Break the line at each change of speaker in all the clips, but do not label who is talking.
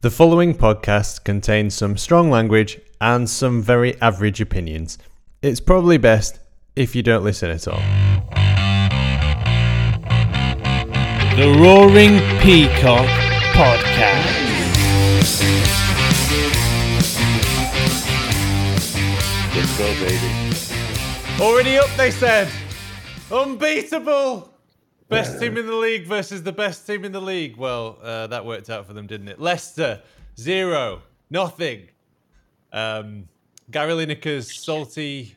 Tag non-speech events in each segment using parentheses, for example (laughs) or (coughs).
The following podcast contains some strong language and some very average opinions. It's probably best if you don't listen at all.
The Roaring Peacock Podcast.
Let's go, baby.
Already up, they said. Unbeatable. Best team in the league versus the best team in the league. Well, uh, that worked out for them, didn't it? Leicester, zero, nothing. Um, Gary Lineker's salty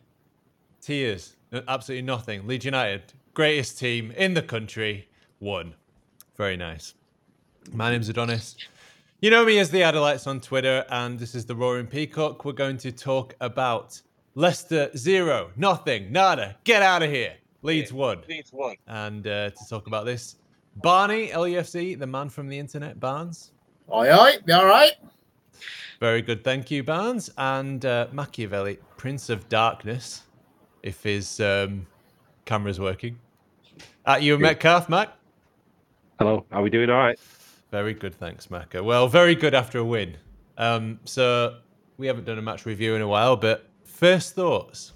tears, absolutely nothing. Leeds United, greatest team in the country, won. Very nice. My name's Adonis. You know me as the Adelites on Twitter, and this is the Roaring Peacock. We're going to talk about Leicester zero, nothing, nada. Get out of here. Leeds one.
Leeds one.
And uh, to talk about this, Barney LUFC, the man from the internet, Barnes.
Oi, oi, you all right?
Very good, thank you, Barnes. And uh, Machiavelli, Prince of Darkness, if his um, camera's working. At you, Metcalf, Mac.
Hello, are we doing all right?
Very good, thanks, Macca. Well, very good after a win. Um, so we haven't done a match review in a while, but first thoughts.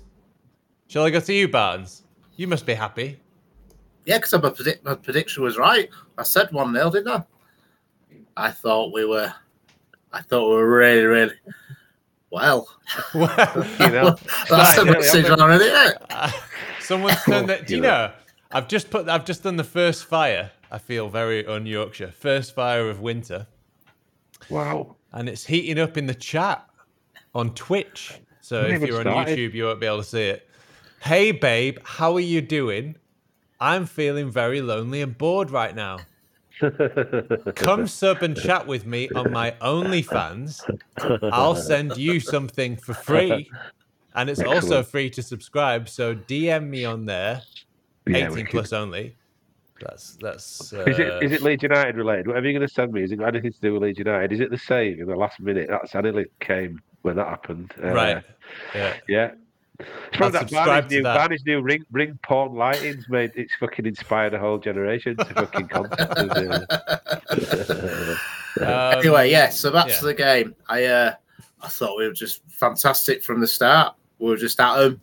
Shall I go to you, Barnes? You must be happy.
Yeah, because my, predict- my prediction was right. I said 1 0, didn't I? I thought we were, I thought we were really, really well. (laughs)
Well,
You know, (laughs)
That's the
Right,
message
yeah,
on it, isn't it? (laughs)
Someone's turned that. Do you
You know.
know? I've just put. I've just done the first fire. I feel very un Yorkshire. First fire of winter,
wow.
and it's heating up in the chat on Twitch. So if you're on. YouTube, you won't be able to see it. Hey, babe, how are you doing? I'm feeling very lonely and bored right now. Come (laughs) sub and chat with me on my OnlyFans. I'll send you something for free. And it's also free to subscribe. So DM me on there.
Yeah,
18
wicked.
plus only. That's that's. Uh,
Is it is it Leeds United related? Whatever you're going to send me, is it got anything to do with Leeds United? Is it the same in the last minute? That's I nearly came when that happened. Uh,
right? Yeah.
Yeah. It's from that
subscribe
Barney's new,
that.
Barney's new ring, ring porn lightings made it's fucking inspired a whole generation to fucking contact uh, (laughs)
Um,
anyway, yeah, so that's
yeah.
the game. I uh, I thought we were just fantastic from the start. We were just at them.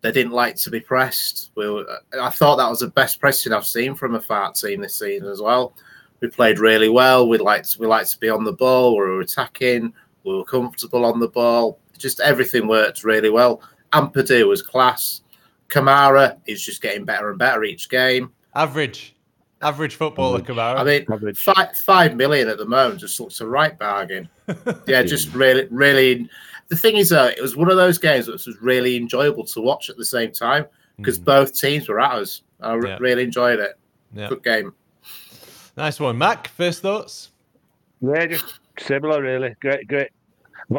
They didn't like to be pressed. We were, I thought that was the best pressing I've seen from a Farke team this season as well. We played really well. We liked we liked to be on the ball. We were attacking. We were comfortable on the ball. Just everything worked really well. Ampadu was class. Kamara is just getting better and better each game.
average, average footballer, Kamara.
I mean,
Average.
five, five million at the moment just looks a right bargain. (laughs) Yeah, just really, really. The thing is, though, it was one of those games that was really enjoyable to watch at the same time because
Mm.
both teams were at us. I re-
Yeah.
really enjoyed it.
yeah.
Good game.
Nice one, Mac. First thoughts.
yeah, just similar, really. Great, great.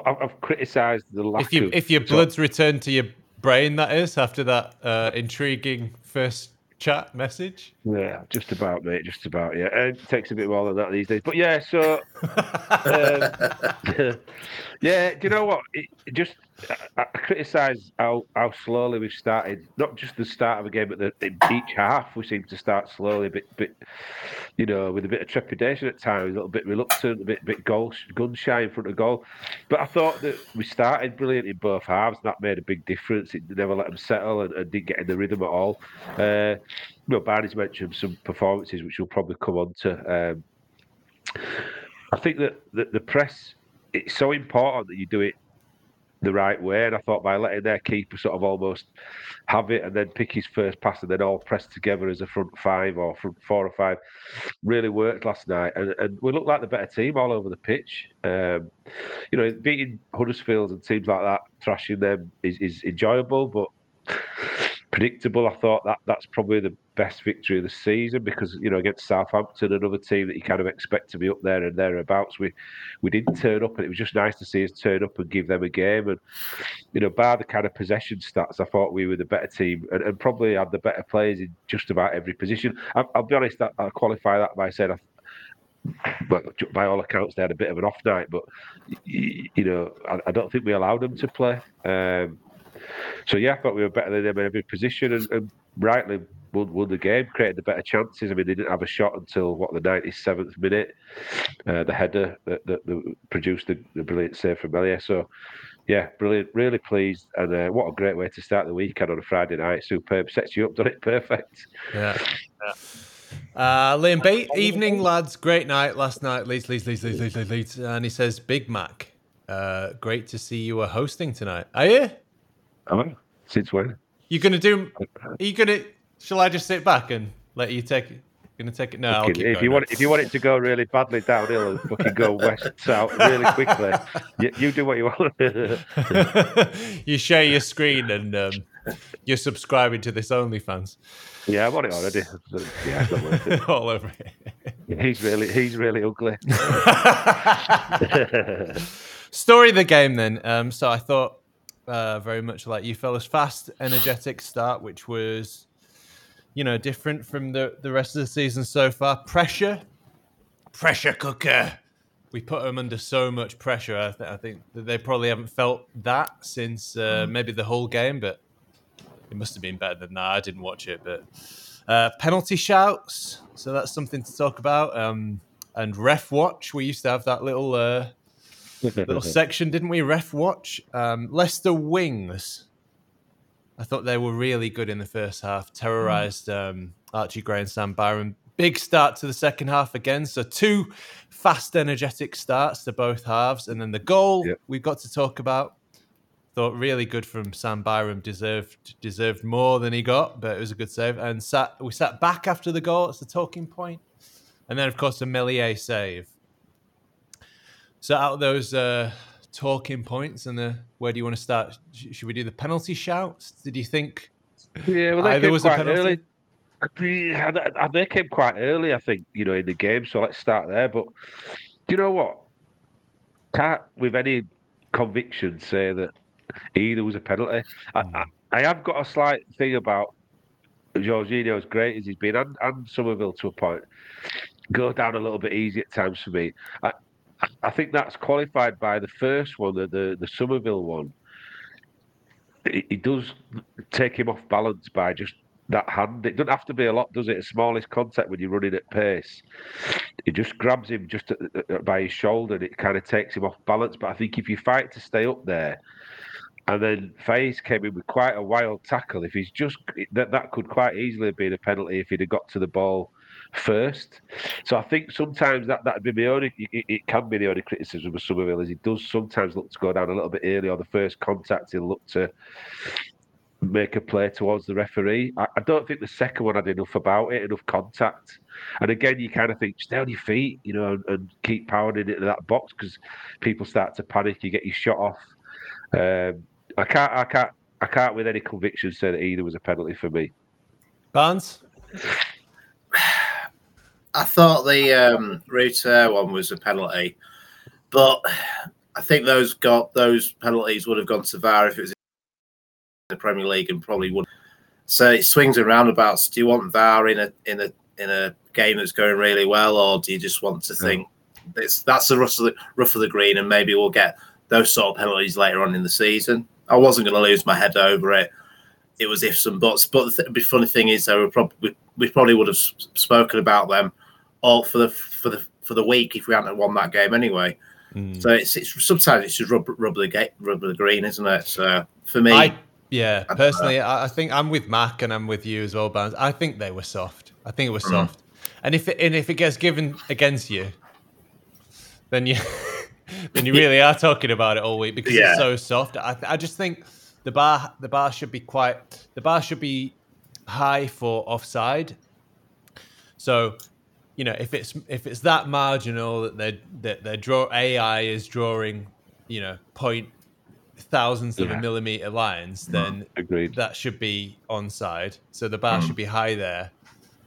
I've, I've criticised the lack
If you
of
if your
so-
blood's returned to your brain, that is after that uh, intriguing first chat message.
Yeah, just about, mate. Just about. Yeah, it takes a bit more than that these days. But yeah, so (laughs) um, (laughs) yeah, do you know what? It just I, I criticise how how slowly we've started. Not just the start of a game, but the, in each half we seem to start slowly, a bit, you know, with a bit of trepidation at times, a little bit reluctant, a bit, bit goal gun shy in front of goal. But I thought that we started brilliant in both halves. And that made a big difference. It never let them settle and, and didn't get in the rhythm at all. Uh, you know, Barney's mentioned some performances which we'll probably come on to. Um, I think that the, the press, it's so important that you do it the right way. And I thought by letting their keeper sort of almost have it and then pick his first pass and then all press together as a front five or front four or five really worked last night. And, and we looked like the better team all over the pitch. Um, you know, beating Huddersfield and teams like that, thrashing them is, is enjoyable, but predictable. I thought that that's probably the best victory of the season because you know against Southampton, another team that you kind of expect to be up there and thereabouts, we we didn't turn up, and it was just nice to see us turn up and give them a game. And you know, by the kind of possession stats, I thought we were the better team and, and probably had the better players in just about every position. I, I'll be honest, I, I'll qualify that by saying. I, well, by all accounts, they had a bit of an off night, but you know, I, I don't think we allowed them to play. Um, so yeah, I thought we were better than them in every position, and, and rightly won, won the game, created the better chances. I mean, they didn't have a shot until what the ninety seventh minute. Uh, the header that, that, that produced the, the, brilliant save from Meslier. So, yeah, brilliant. Really pleased, and uh, what a great way to start the weekend on a Friday night. Superb, sets you up, done it perfect.
Yeah. yeah. Uh, Liam B, evening lads, great night last night. Leeds, Leeds, Leeds, Leeds, Leeds, Leeds. And he says, Big Mac, uh, great to see you are hosting tonight. Are you?
Am I? Since when?
You're gonna do? Are you gonna? Shall I just sit back and let you take it? Gonna take it? No.
Okay, if you want, if you want it to go really badly downhill and fucking go (laughs) west south really quickly, you, you, do what you want. (laughs)
you share your screen and um, you're subscribing to this OnlyFans.
Yeah, I'm on it already. Yeah, it's not worth it. (laughs)
All over
it. He's really, he's really ugly.
Story of the game, then. Um, so I thought uh, very much like you fellas. Fast, energetic start, which was, you know, different from the, the rest of the season so far. Pressure, pressure cooker. We put them under so much pressure. I, th- I think that they probably haven't felt that since uh, mm. maybe the whole game, but it must have been better than that. I didn't watch it, but uh, penalty shouts. So that's something to talk about. Um, and ref watch. We used to have that little uh, little (laughs) section, didn't we? Ref watch. Um, Leicester wings. I thought they were really good in the first half. Terrorized um, Archie Gray and Sam Byram. Big start to the second half again. So two fast, energetic starts to both halves, and then the goal yep. we've got to talk about. Thought really good from Sam Byram. Deserved deserved more than he got, but it was a good save. And sat we sat back after the goal. It's the talking point. And then of course the Meslier save so out of those uh, talking points, and the where do you want to start? Should we do the penalty shouts? Did you think?
Yeah, well, they came was quite early. They came quite early, I think, you know, in the game. So let's start there. But do you know what? Can't with any conviction say that either was a penalty. I, I, I have got a slight thing about Georginio, as great as he's been, and, and Summerville to a point, go down a little bit easy at times for me. I, I think that's qualified by the first one, the the, the Summerville one. It, it, does take him off balance by just that hand. It doesn't have to be a lot, does it? A smallest contact when you're running at pace. It just grabs him just by his shoulder and it kind of takes him off balance. But I think if you fight to stay up there, and then Faes came in with quite a wild tackle. If he's just that, that could quite easily have been a penalty if he'd have got to the ball first. So I think sometimes that that'd be the only it, it can be the only criticism of Summerville is he does sometimes look to go down a little bit early on the first contact. He'll look to make a play towards the referee. I, I, don't think the second one had enough about it, enough contact. And again, you kind of think stay on your feet, you know, and, and keep pounding into that box because people start to panic. You get your shot off. Um, I can't, I can't, I can't with any conviction say that either was a penalty for me.
Barnes.
I thought the um, Rutter one was a penalty, but I think those got those penalties would have gone to VAR if it was in the Premier League and probably would. So it swings and roundabouts. Do you want VAR in a in a in a game that's going really well, or do you just want to think it's that's the rough of the rough of the green, and maybe we'll get those sort of penalties later on in the season? I wasn't going to lose my head over it. It was ifs and buts. But the, th- the funny thing is, though, we probably we probably would have spoken about them all for the for the for the week if we hadn't won that game anyway. Mm. So it's it's sometimes it's just rubber rubber the gate rubber the green, isn't it? So for me,
I, yeah, I personally, I, I think I'm with Mac and I'm with you as well, Barnes. I think they were soft. I think it was mm. soft. And if it, and if it gets given against you, then you (laughs) then you really are talking about it all week because yeah. it's so soft. I, I just think the bar the bar should be quite the bar should be high for offside. So you know, if it's if it's that marginal that they that their draw AI is drawing, you know, point thousands of a millimeter lines, then
Agreed.
that should be onside. So the bar mm. should be high there.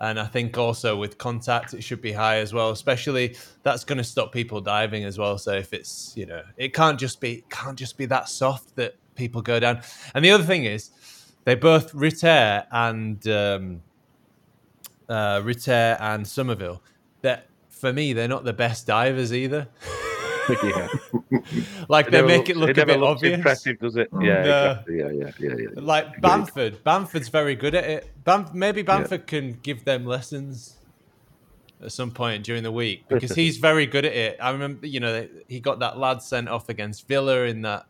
And I think also with contact, it should be high as well. Especially that's going to stop people diving as well. So if it's you know, it can't just be can't just be that soft that people go down. And the other thing is, they both Rutter and um, uh, Rutter and Summerville, that for me they're not the best divers either.
yeah. (laughs)
like they
never
make it
looks-
look a bit obvious.
impressive, does it? Yeah,
No.
exactly. Yeah, yeah, yeah, yeah.
Like Bamford, Bamford's very good at it. Bam- maybe Bamford can give them lessons at some point during the week because he's very good at it. I remember, you know, he got that lad sent off against Villa in that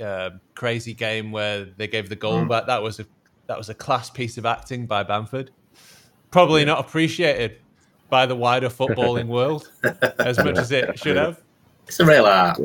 uh, crazy game where they gave the goal back. That was a that was a class piece of acting by Bamford. Probably not appreciated by the wider footballing (laughs) world as much as it should have.
It's a real art.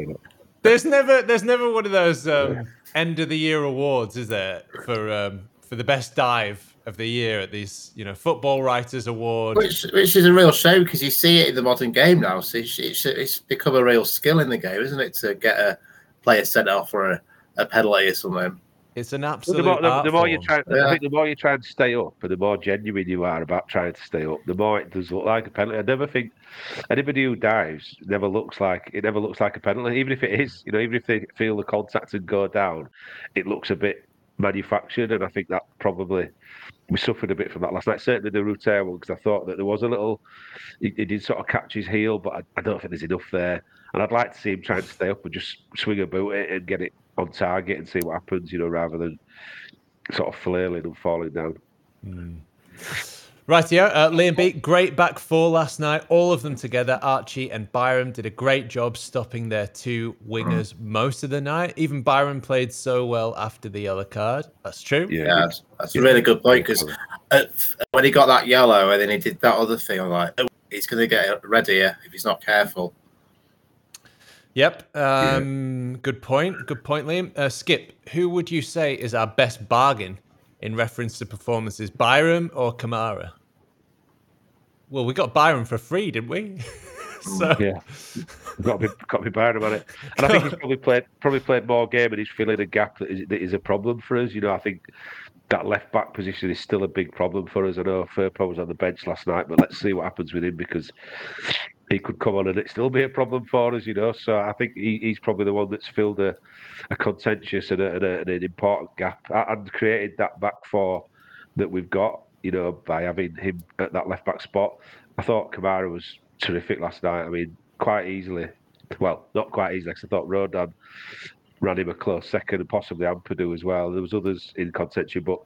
There's never there's never one of those um, end of the year awards, is there, for um, for the best dive of the year at these you know football writers award.
Which, which is a real shame because you see it in the modern game now. So it's, it's, it's become a real skill in the game, isn't it, to get a player sent off for a, a penalty or something.
It's an
Well,
absolute
the more, the, the more you try,
Yeah.
I think the more you try and stay up, and the more genuine you are about trying to stay up, the more it does look like a penalty. I never think anybody who dives never looks like it. Never looks like a penalty, even if it is. You know, even if they feel the contact and go down, it looks a bit manufactured, and I think that probably we suffered a bit from that last night. Certainly the Rutter one, because I thought that there was a little. He, he did sort of catch his heel, but I, I don't think there's enough there. And I'd like to see him trying to stay up and just swing a boot it and get it on target and see what happens. You know, rather than sort of flailing and falling down.
Right, yeah. Uh, Liam Beat, great back four last night. All of them together. Archie and Byram did a great job stopping their two wingers most of the night. Even Byram played so well after the yellow card. That's true.
Yeah,
Yeah, that's, that's a really good point because when he got that yellow and then he did that other thing, I'm like, oh, he's going to get ready here if he's not careful.
Yep. Um, Good point. Good point, Liam. Uh, Skip, who would you say is our best bargain in reference to performances, Byram or Kamara? Well, we got Byram for free, didn't we? (laughs) so
yeah. got to be got to be bad about it. And I think he's probably played probably played more game and he's filling a gap that is, that is a problem for us. You know, I think that left back position is still a big problem for us. I know Firpo was on the bench last night, but let's see what happens with him because he could come on and it still be a problem for us. You know, so I think he, he's probably the one that's filled a, a contentious and, a, and, a, and an important gap and created that back four that we've got. You know, by having him at that left back spot. I thought Kamara was terrific last night. I mean, quite easily. Well, not quite easily, 'cause I thought Rodon ran him a close second, and possibly Ampadu as well. There was others in contention, but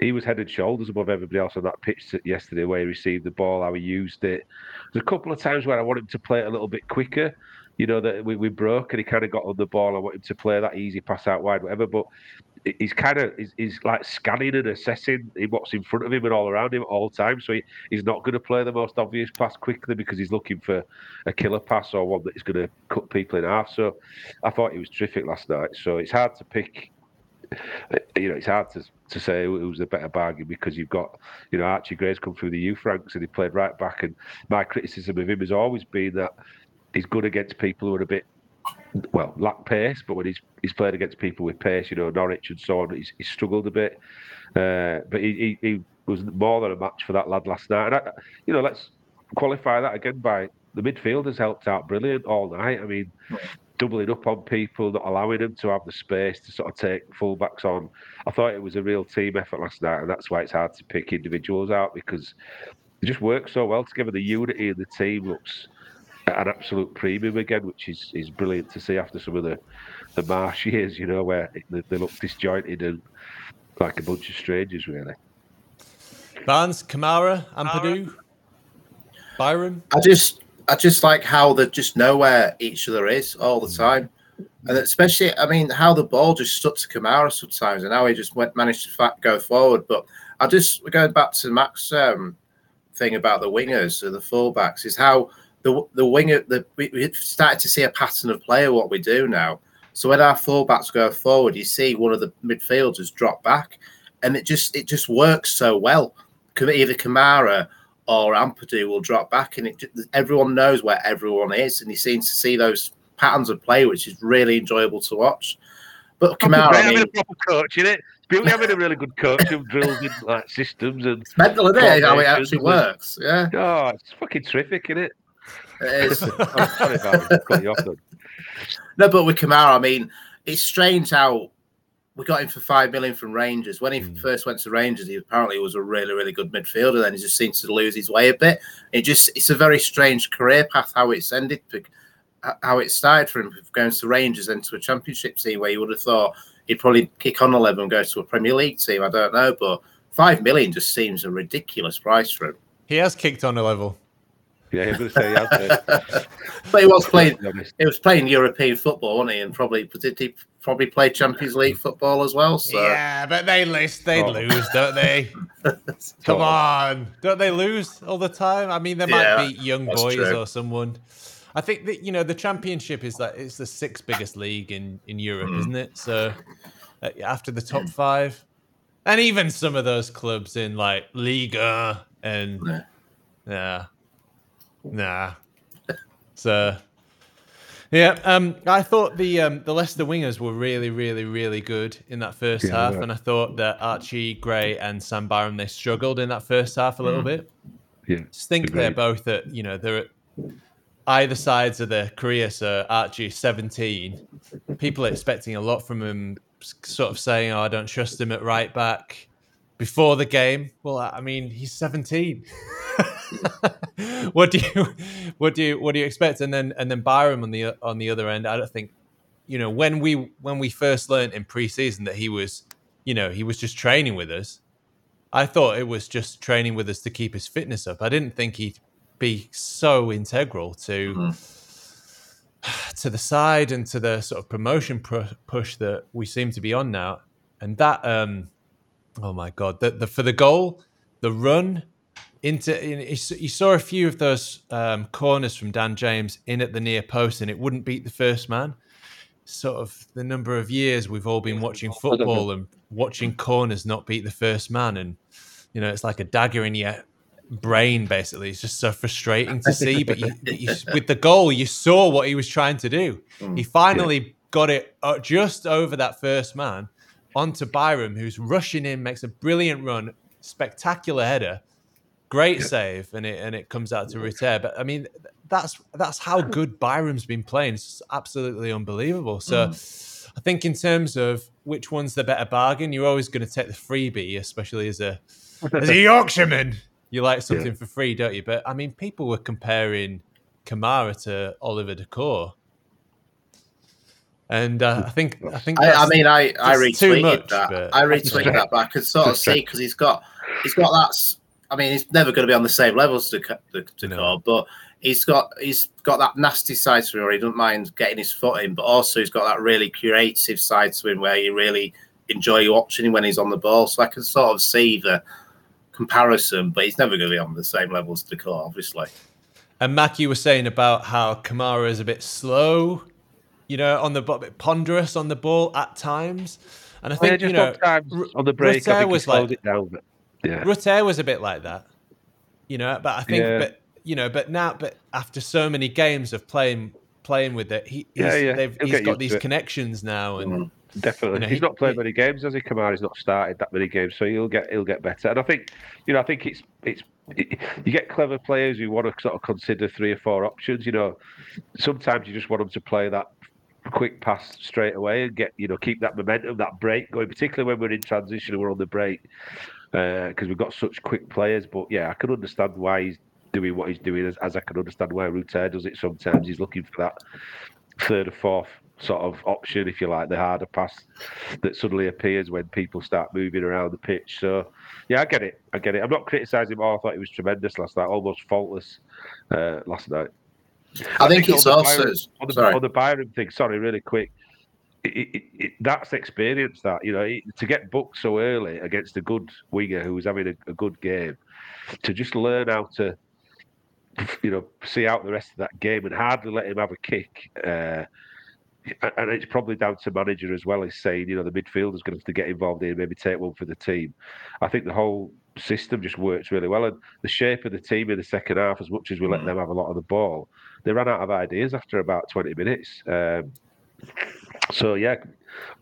he was head and shoulders above everybody else on that pitch yesterday, where he received the ball, how he used it. There's a couple of times where I wanted to play it a little bit quicker. You know that we, we broke and he kind of got on the ball. I wanted to play that easy pass out wide, whatever. But he's kind of he's, he's like scanning and assessing what's in front of him and all around him at all times. So he, he's not going to play the most obvious pass quickly because he's looking for a killer pass or one that is going to cut people in half. So I thought he was terrific last night. So it's hard to pick. You know, it's hard to, to say was the better bargain because you've got, you know, Archie Gray's come through the youth ranks and he played right back. And my criticism of him has always been that he's good against people who are a bit well, lack pace, but when he's he's played against people with pace, you know, Norwich and so on, he's, he's struggled a bit. Uh, but he, he, he was more than a match for that lad last night. And, I, you know, let's qualify that again by the midfielders helped out brilliant all night. I mean, doubling up on people, not allowing them to have the space to sort of take fullbacks on. I thought it was a real team effort last night, and that's why it's hard to pick individuals out because they just work so well together. The unity in the team looks at an absolute premium again, which is, is brilliant to see after some of the, the Marsch (laughs) years, you know, where they, they look disjointed and like a bunch of strangers, really.
Barnes, Kamara, Ampadu, Byram.
I just I just like how they just know where each other is all the time, and especially I mean how the ball just stuck to Kamara sometimes, and how he just went managed to fa- go forward. But I just going back to Max um, thing about the wingers or the fullbacks is how the the winger the we, we started to see a pattern of play of what we do now. So when our fullbacks go forward, you see one of the midfielders drop back, and it just it just works so well. Either Kamara or Ampadu will drop back, and it, everyone knows where everyone is, and he seems to see those patterns of play, which is really enjoyable to watch. But Kamara, I
having
mean,
a proper coach in it. Beauty having a really good coach who drills in like systems and
it's mental, isn't it? How it actually works. Yeah,
oh, it's fucking terrific, isn't it?
it is. (laughs)
Oh, sorry about it. Cut you off then.
No, but with Kamara, I mean, it's strange how we got him for five million from Rangers. When he hmm. first went to Rangers, he apparently was a really, really good midfielder. Then he just seems to lose his way a bit. It just it's a very strange career path how it's ended.
how it started for him going to Rangers and to a Championship team where you would have thought he'd probably kick on a level and go to a Premier League team. I don't know, but five million just seems a ridiculous price for him.
He has kicked on a level.
Yeah, I'm going to say
but he was playing. He was playing European football, wasn't he? And probably did he probably play Champions League football as well? So.
Yeah, but they lose. They oh. lose, don't they? (laughs) Come on, don't they lose all the time? I mean, they might yeah, beat young boys true. or someone. I think that you know the championship is that it's the sixth biggest league in in Europe, mm. isn't it? So uh, after the top five, and even some of those clubs in like Liga and yeah, yeah Nah. So yeah, um, I thought the um, the Leicester wingers were really, really, really good in that first yeah, half, yeah. and I thought that Archie Gray and Sam Byram they struggled in that first half a little mm. bit.
Yeah,
just think they're both at you know they're at either sides of their career. So Archie seventeen, people are expecting a lot from him, sort of saying, "Oh, I don't trust him at right back." Before the game. Well, I mean, he's 17. (laughs) what do you what do you what do you expect? And then and then Byram on the on the other end, I don't think you know when we when we first learned in preseason that he was you know he was just training with us. I thought it was just training with us to keep his fitness up. I didn't think he'd be so integral to mm-hmm. (sighs) to the side and to the sort of promotion push that we seem to be on now. And that um Oh my god! The, the for the goal, the run into you saw a few of those um, corners from Dan James in at the near post, and it wouldn't beat the first man. Sort of the number of years we've all been watching (laughs) football and watching corners not beat the first man, and you know it's like a dagger in your brain. Basically, it's just so frustrating to see. But you, you, with the goal, you saw what he was trying to do. (laughs) Mm, he finally yeah. got it uh, just over that first man onto Byram, who's rushing in, makes a brilliant run, spectacular header, great save, and it and it comes out to Rutter. But I mean, that's that's how good Byram's been playing. It's absolutely unbelievable. So. Mm. I think in terms of which one's the better bargain, you're always going to take the freebie, especially as a as a Yorkshireman. You like something yeah. for free, don't you? But I mean, people were comparing Kamara to Oliver Dacourt. And uh, I think I think
I, I mean I I retweeted much, that but... I retweeted that, but I could sort of see because he's got he's got that. I mean, he's never going to be on the same levels to to, to no. but he's got he's got that nasty side to him where he doesn't mind getting his foot in, but also he's got that really creative side to him where you really enjoy watching him when he's on the ball. So I can sort of see the comparison, but he's never going to be on the same level as Dacourt, obviously.
And Mac, you were saying about how Kamara is a bit slow you know, on the bit ponderous on the ball at times. And I think you know,
on the break, Rutter was like it down, but,
yeah. Rutter was a bit like that, you know. But I think, yeah. but you know, but now, but after so many games of playing playing with it, he yeah, yeah. he's got these connections now, and mm,
definitely you know, he's he, not played he, many games, has he? come out. He's not started that many games, so he'll get he'll get better. And I think, you know, I think it's it's you get clever players who want to sort of consider three or four options. You know, sometimes you just want them to play that quick pass straight away and get you know keep that momentum, that break going. Particularly when we're in transition and we're on the break because uh, we've got such quick players. But yeah, I can understand why he's doing what he's doing, as, as I can understand why Rutter does it. Sometimes he's looking for that third or fourth sort of option, if you like, the harder pass that suddenly appears when people start moving around the pitch. So, yeah, I get it. I get it. I'm not criticising him. Oh, I thought he was tremendous last night, almost faultless uh, last night.
I, I think, think, it's also
Byram, on, the, sorry. on the Byram thing. Sorry, really quick. It, it, it, that's experience. That you know, to get booked so early against a good winger who was having a, a, good game, to just learn how to, you know, see out the rest of that game and hardly let him have a kick. Uh, and it's probably down to manager as well. Is saying, you know, the midfielder's going to have to get involved here, maybe take one for the team. I think the whole system just works really well, and the shape of the team in the second half, as much as we let mm. them have a lot of the ball, they ran out of ideas after about 20 minutes. Um, so yeah,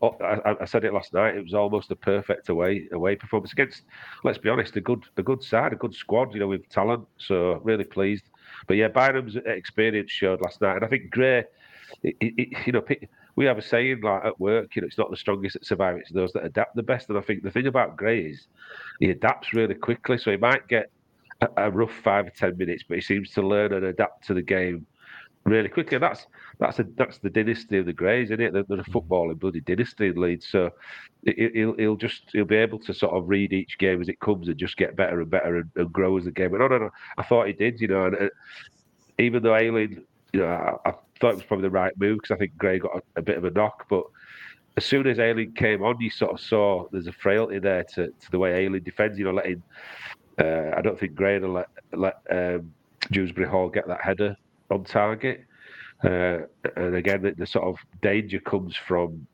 I, I, said it last night. It was almost a perfect away away performance against. Let's be honest, a good a good side, a good squad. You know, with talent. So really pleased. But yeah, Byram's experience showed last night, and I think Gray. It, it, you know, we have a saying like at work, you know, it's not the strongest that survive; it's those that adapt the best. And I think the thing about Gray is he adapts really quickly, so he might get a, a rough five or ten minutes, but he seems to learn and adapt to the game really quickly. And that's that's a that's the dynasty of the Grays, isn't it? They're, they're a footballing bloody dynasty in Leeds. So he'll he'll just he'll be able to sort of read each game as it comes and just get better and better and, and grow as the game. No, no, no, I thought he did, you know. And even though Ayling, you know, I, I, thought it was probably the right move because I think Gray got a, a, bit of a knock, but. As soon as Ayling came on, you sort of saw there's a frailty there to, to the way Ayling defends. You know, letting uh, I don't think Gray will let let um, Dewsbury Hall get that header on target. Uh, and again, the, the, sort of danger comes from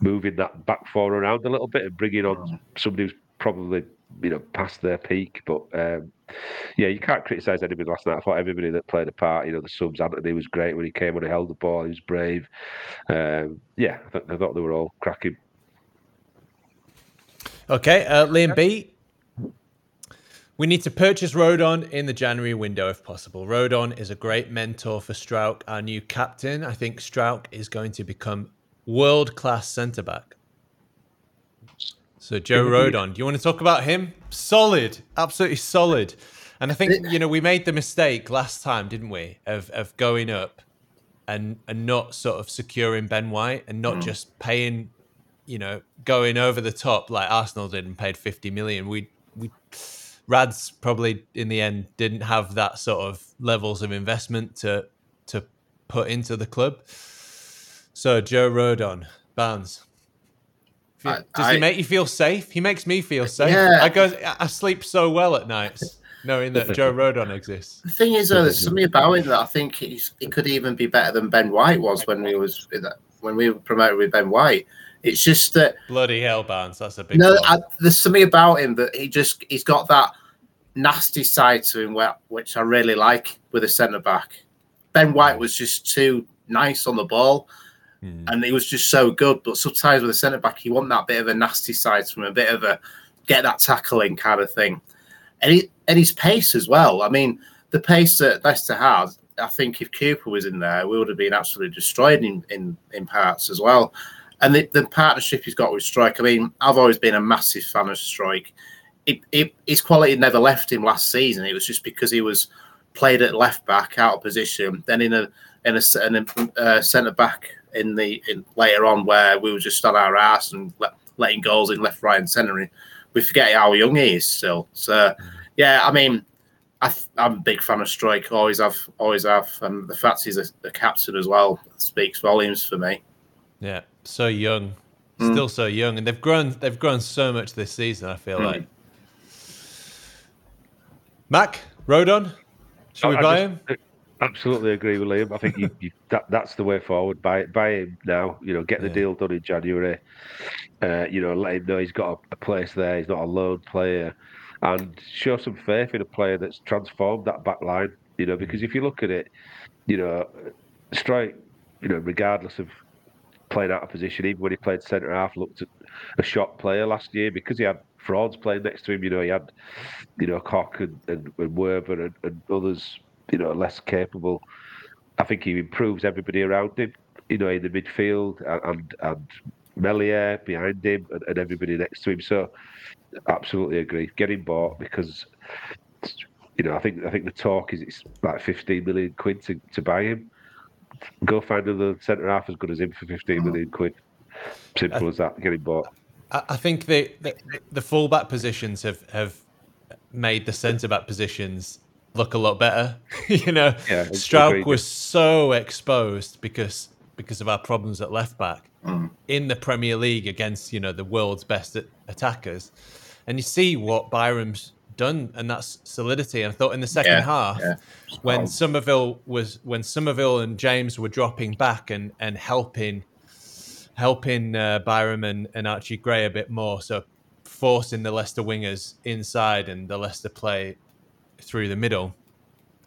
moving that back four around a little bit and bringing on somebody who's probably you know past their peak. But um, yeah, you can't criticise anybody last night. I thought everybody that played a part, you know, the subs. Anthony was great when he came when he held the ball. He was brave. Um, yeah, I, th- I thought they were all cracking.
Okay, uh, Liam B. We need to purchase Rodon in the January window if possible. Rodon is a great mentor for Struijk, our new captain. I think Struijk is going to become world class centre back. So Joe Rodon, do you want to talk about him? Solid, absolutely solid. And I think you know we made the mistake last time, didn't we, of of going up and and not sort of securing Ben White and not mm. just paying, you know, going over the top like Arsenal did and paid fifty million. We we Rads probably in the end didn't have that sort of levels of investment to to put into the club. So Joe Rodon, Barnes. Does I, he make you feel safe? He makes me feel safe. Yeah. I go I sleep so well at nights knowing that Joe (laughs) Rodon exists.
The thing is, though, there's something about him that I think he's, he could even be better than Ben White was when we was when we were promoted with Ben White. It's just that
bloody hell, Barnes. That's a big.
No, I, there's something about him that he just he's got that nasty side to him, which I really like with a centre back. Ben White mm. was just too nice on the ball, mm. and he was just so good. But sometimes with a centre back, you want that bit of a nasty side from a bit of a get that tackling kind of thing, and, he, and his pace as well. I mean, the pace that Leicester has I think if Cooper was in there, we would have been absolutely destroyed in in, in parts as well. And the, the partnership he's got with Struijk, I mean, I've always been a massive fan of Struijk. It, it, his quality never left him last season. It was just because he was played at left back, out of position, then in a in a, in a uh, centre back in the in, later on where we were just on our ass and let, letting goals in left, right, and centre. We forget how young he is still. So yeah, I mean, I am a big fan of Struijk. Always have, always have, and the fact he's a, a captain as well speaks volumes for me.
Yeah, so young, mm. still so young, and they've grown. They've grown so much this season. I feel mm. like. Mac Rodon, should we I, buy him?
Absolutely agree with Liam. I think you, you, that that's the way forward. Buy buy him now. You know, get the yeah. deal done in January. Uh, you know, let him know he's got a, a, place there. He's not a loan player, and show some faith in a player that's transformed that back line. You know, because if you look at it, you know, Struijk. You know, regardless of playing out of position. Even when he played centre half, looked a shot player last year because he had frauds playing next to him. You know, he had, you know, Koch and, and, and Wöber and, and others, you know, less capable. I think he improves everybody around him, you know, in the midfield and and, Meslier behind him and, and everybody next to him. So, absolutely agree. Get him bought because, you know, I think I think the talk is it's like 15 million quid to, to buy him go find another centre half as good as him for 15 million mm-hmm. quid. Simple as that. Get him bought.
I think the, the, the fullback positions have have made the centre back positions look a lot better. (laughs) you know, yeah, was so exposed because because of our problems at left back mm. in the Premier League against you know the world's best attackers, and you see what Byram's done, and that's solidity. And I thought in the second yeah, half, yeah. when oh. Summerville was when Summerville and James were dropping back and and helping helping uh, Byram and, and Archie Gray a bit more, so forcing the Leicester wingers inside and the Leicester play through the middle,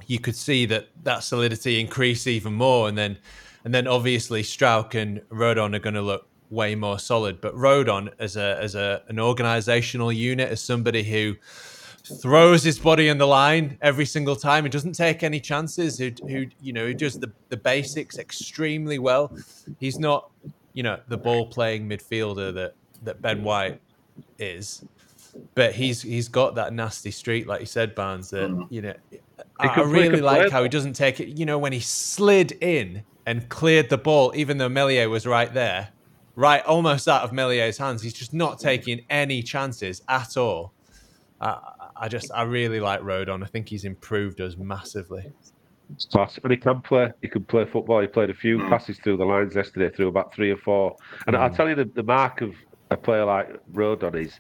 you could see that that solidity increase even more, and then and then obviously Struijk and Rodon are going to look way more solid. But Rodon as a as a an organizational unit, as somebody who throws his body on the line every single time. He doesn't take any chances. Who, who you know, he does the, the basics extremely well. He's not, you know, the ball playing midfielder that that Ben White is, but he's he's got that nasty streak, like you said, Barnes. That mm. you know, I, I really like how he doesn't take it. You know, when he slid in and cleared the ball, even though Meslier was right there, right almost out of Meslier's hands, he's just not taking any chances at all. I, I just, I really like Rodon. I think he's improved us massively.
class. And he can play. He can play football. He played a few passes through the lines yesterday, through about three or four. And I'll tell you the, the mark of a player like Rodon is,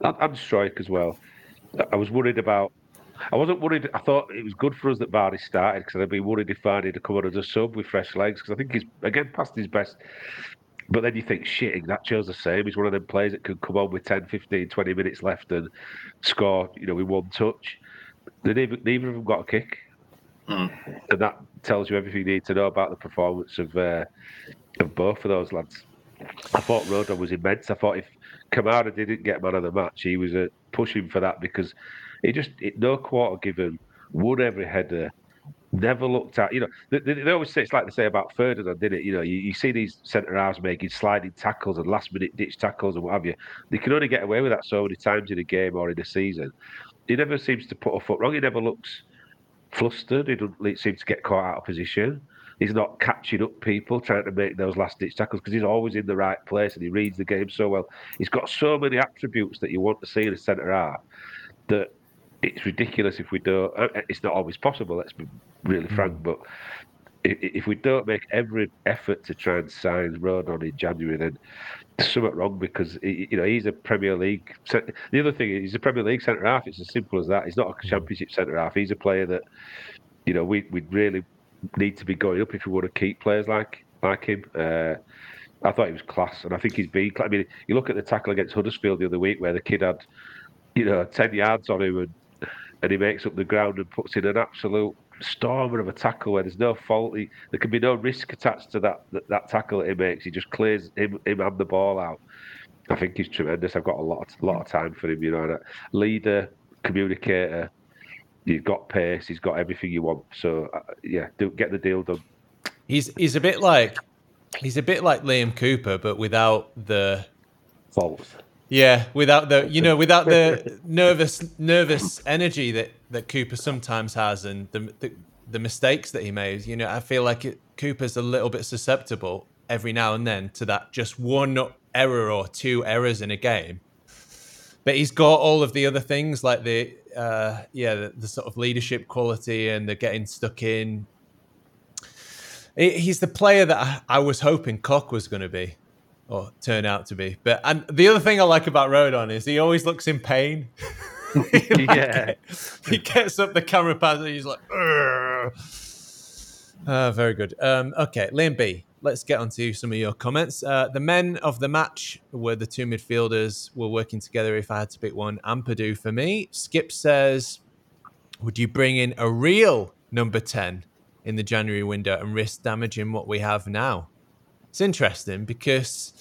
and, and Struijk as well. I was worried about. I wasn't worried. I thought it was good for us that Vardy started because I'd be worried if Vardy had come on as a sub with fresh legs because I think he's again past his best. But then you think, shit, that shows the same. He's one of them players that can come on with 10, 15, 20 minutes left and score, you know, with one touch. They neither, neither of them got a kick and that tells you everything you need to know about the performance of uh, of both of those lads. I thought Rodon was immense. I thought if Kamara didn't get man of the match, he was uh, pushing for that because he just it, no quarter given, won every header, never looked at. You know, they, they, they always say it's like they say about Ferdinand, did it? You know, you, you see these centre halves making sliding tackles and last minute ditch tackles and what have you. They can only get away with that so many times in a game or in a season. He never seems to put a foot wrong. He never looks flustered. He doesn't seem to get caught out of position. He's not catching up people trying to make those last ditch tackles because he's always in the right place and he reads the game so well. He's got so many attributes that you want to see in a centre half that it's ridiculous if we don't. uh, uh It's not always possible. Let's be really frank, hmm. but i- i- if we don't make every effort to try and sign Rodon in January, then there's something wrong because you know he's a Premier League. The other thing is he's a Premier League centre half. It's as simple as that. He's not a hmm. Championship centre half. He's a player that you know we we really need to be going up if we want to keep players like like him. Uh, I thought he was class, and I think he's been. I mean, you look at the tackle against Huddersfield the other week where the kid had you know ten yards on him and and he makes up the ground and puts in an absolute stormer of a tackle where there's no fault. He, there can be no risk attached to that, that that tackle that he makes. He just clears him him and the ball out. I think he's tremendous. I've got a lot of, lot of time for him. You know, leader, communicator. He's got pace. He's got everything you want. So uh, yeah, do get the deal done.
He's, he's a bit like, he's a bit like Liam Cooper, but without the
Faults.
Yeah, without the you know without the (laughs) nervous nervous energy that that Cooper sometimes has and the the, the mistakes that he made. You know, I feel like it, Cooper's a little bit susceptible every now and then to that just one error or two errors in a game. But he's got all of the other things like the uh, yeah the, the sort of leadership quality and the getting stuck in. He's the player that I, I was hoping Koch was going to be or turn out to be. But and the other thing I like about Rodon is he always looks in pain. (laughs) (laughs)
Yeah.
he gets up the camera pass and he's like, "Ugh." Ah, very good. Um, okay, Liam B. Let's get on to some of your comments. Uh, the men of the match were the two midfielders were working together. If I had to pick one, and Ampadu for me. Skip says, "Would you bring in a real number ten in the January window and risk damaging what we have now?" It's interesting because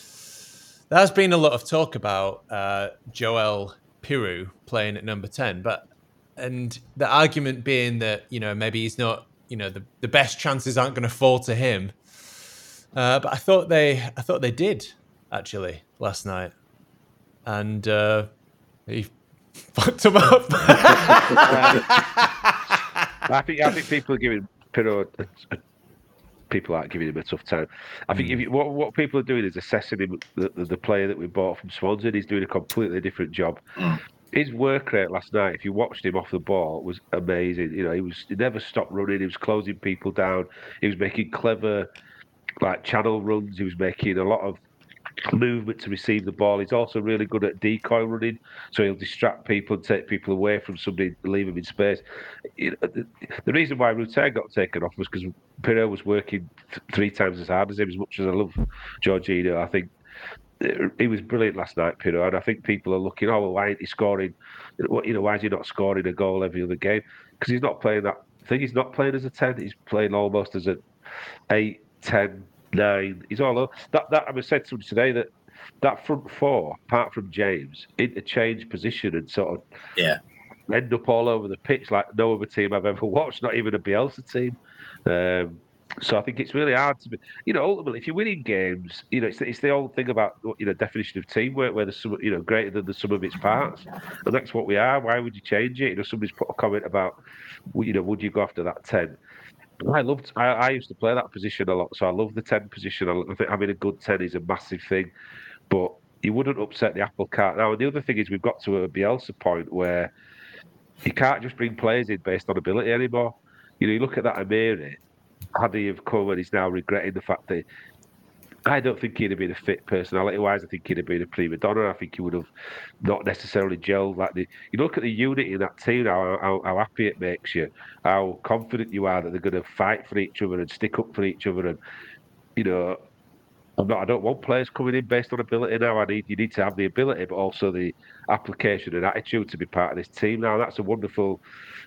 there has been a lot of talk about uh, Joel Piroe playing at number 10, but and the argument being that, you know, maybe he's not, you know, the, the best chances aren't going to fall to him. Uh, but I thought they I thought they did actually last night. And uh, he (laughs) fucked him up. (laughs)
I think I think people are giving Piroe people aren't giving him a tough time. I think if you, what what people are doing is assessing him the, the, the player that we bought from Swansea. He's doing a completely different job. His work rate last night, if you watched him off the ball, was amazing. You know, he was he never stopped running. He was closing people down. He was making clever like channel runs. He was making a lot of movement to receive the ball. He's also really good at decoy running, so he'll distract people and take people away from somebody, leave them in space. The, reason why Rutter got taken off was because Piroe was working th- three times as hard as him. As much as I love Georginio, I think uh, he was brilliant last night, Piroe, and I think people are looking, oh, well, why ain't he scoring? You know, why is he not scoring a goal every other game? Because he's not playing that thing. He's not playing as a ten. He's playing almost as a eight, ten, nine. He's all over. That that I was said to him today that that front four, apart from James, interchange position and sort of
Yeah.
end up all over the pitch like no other team I've ever (laughs) watched, not even a Bielsa team. Um, So I think it's really hard to be, you know, ultimately, if you're winning games, you know, it's, it's the old thing about, you know, definition of teamwork where there's some, you know, greater than the sum of its parts. And that's what we are. Why would you change it? You know, somebody's put a comment about, you know, would you go after that 10? I loved, I, I used to play that position a lot. So I love the 10 position. I, think having a good 10 is a massive thing. But you wouldn't upset the apple cart. Now, the other thing is we've got to a Bielsa point where you can't just bring players in based on ability anymore. You know, you look at that Amiri, had he have come and he's now regretting the fact that I don't think he'd have been a fit personality wise. I think he'd have been a prima donna. I think he would have not necessarily gelled like the. You look at the unity in that team now, how, how happy it makes you, how confident you are that they're going to fight for each other and stick up for each other. And, you know, I'm not, I don't want players coming in based on ability now. I need you need to have the ability, but also the application and attitude to be part of this team. Now that's a wonderful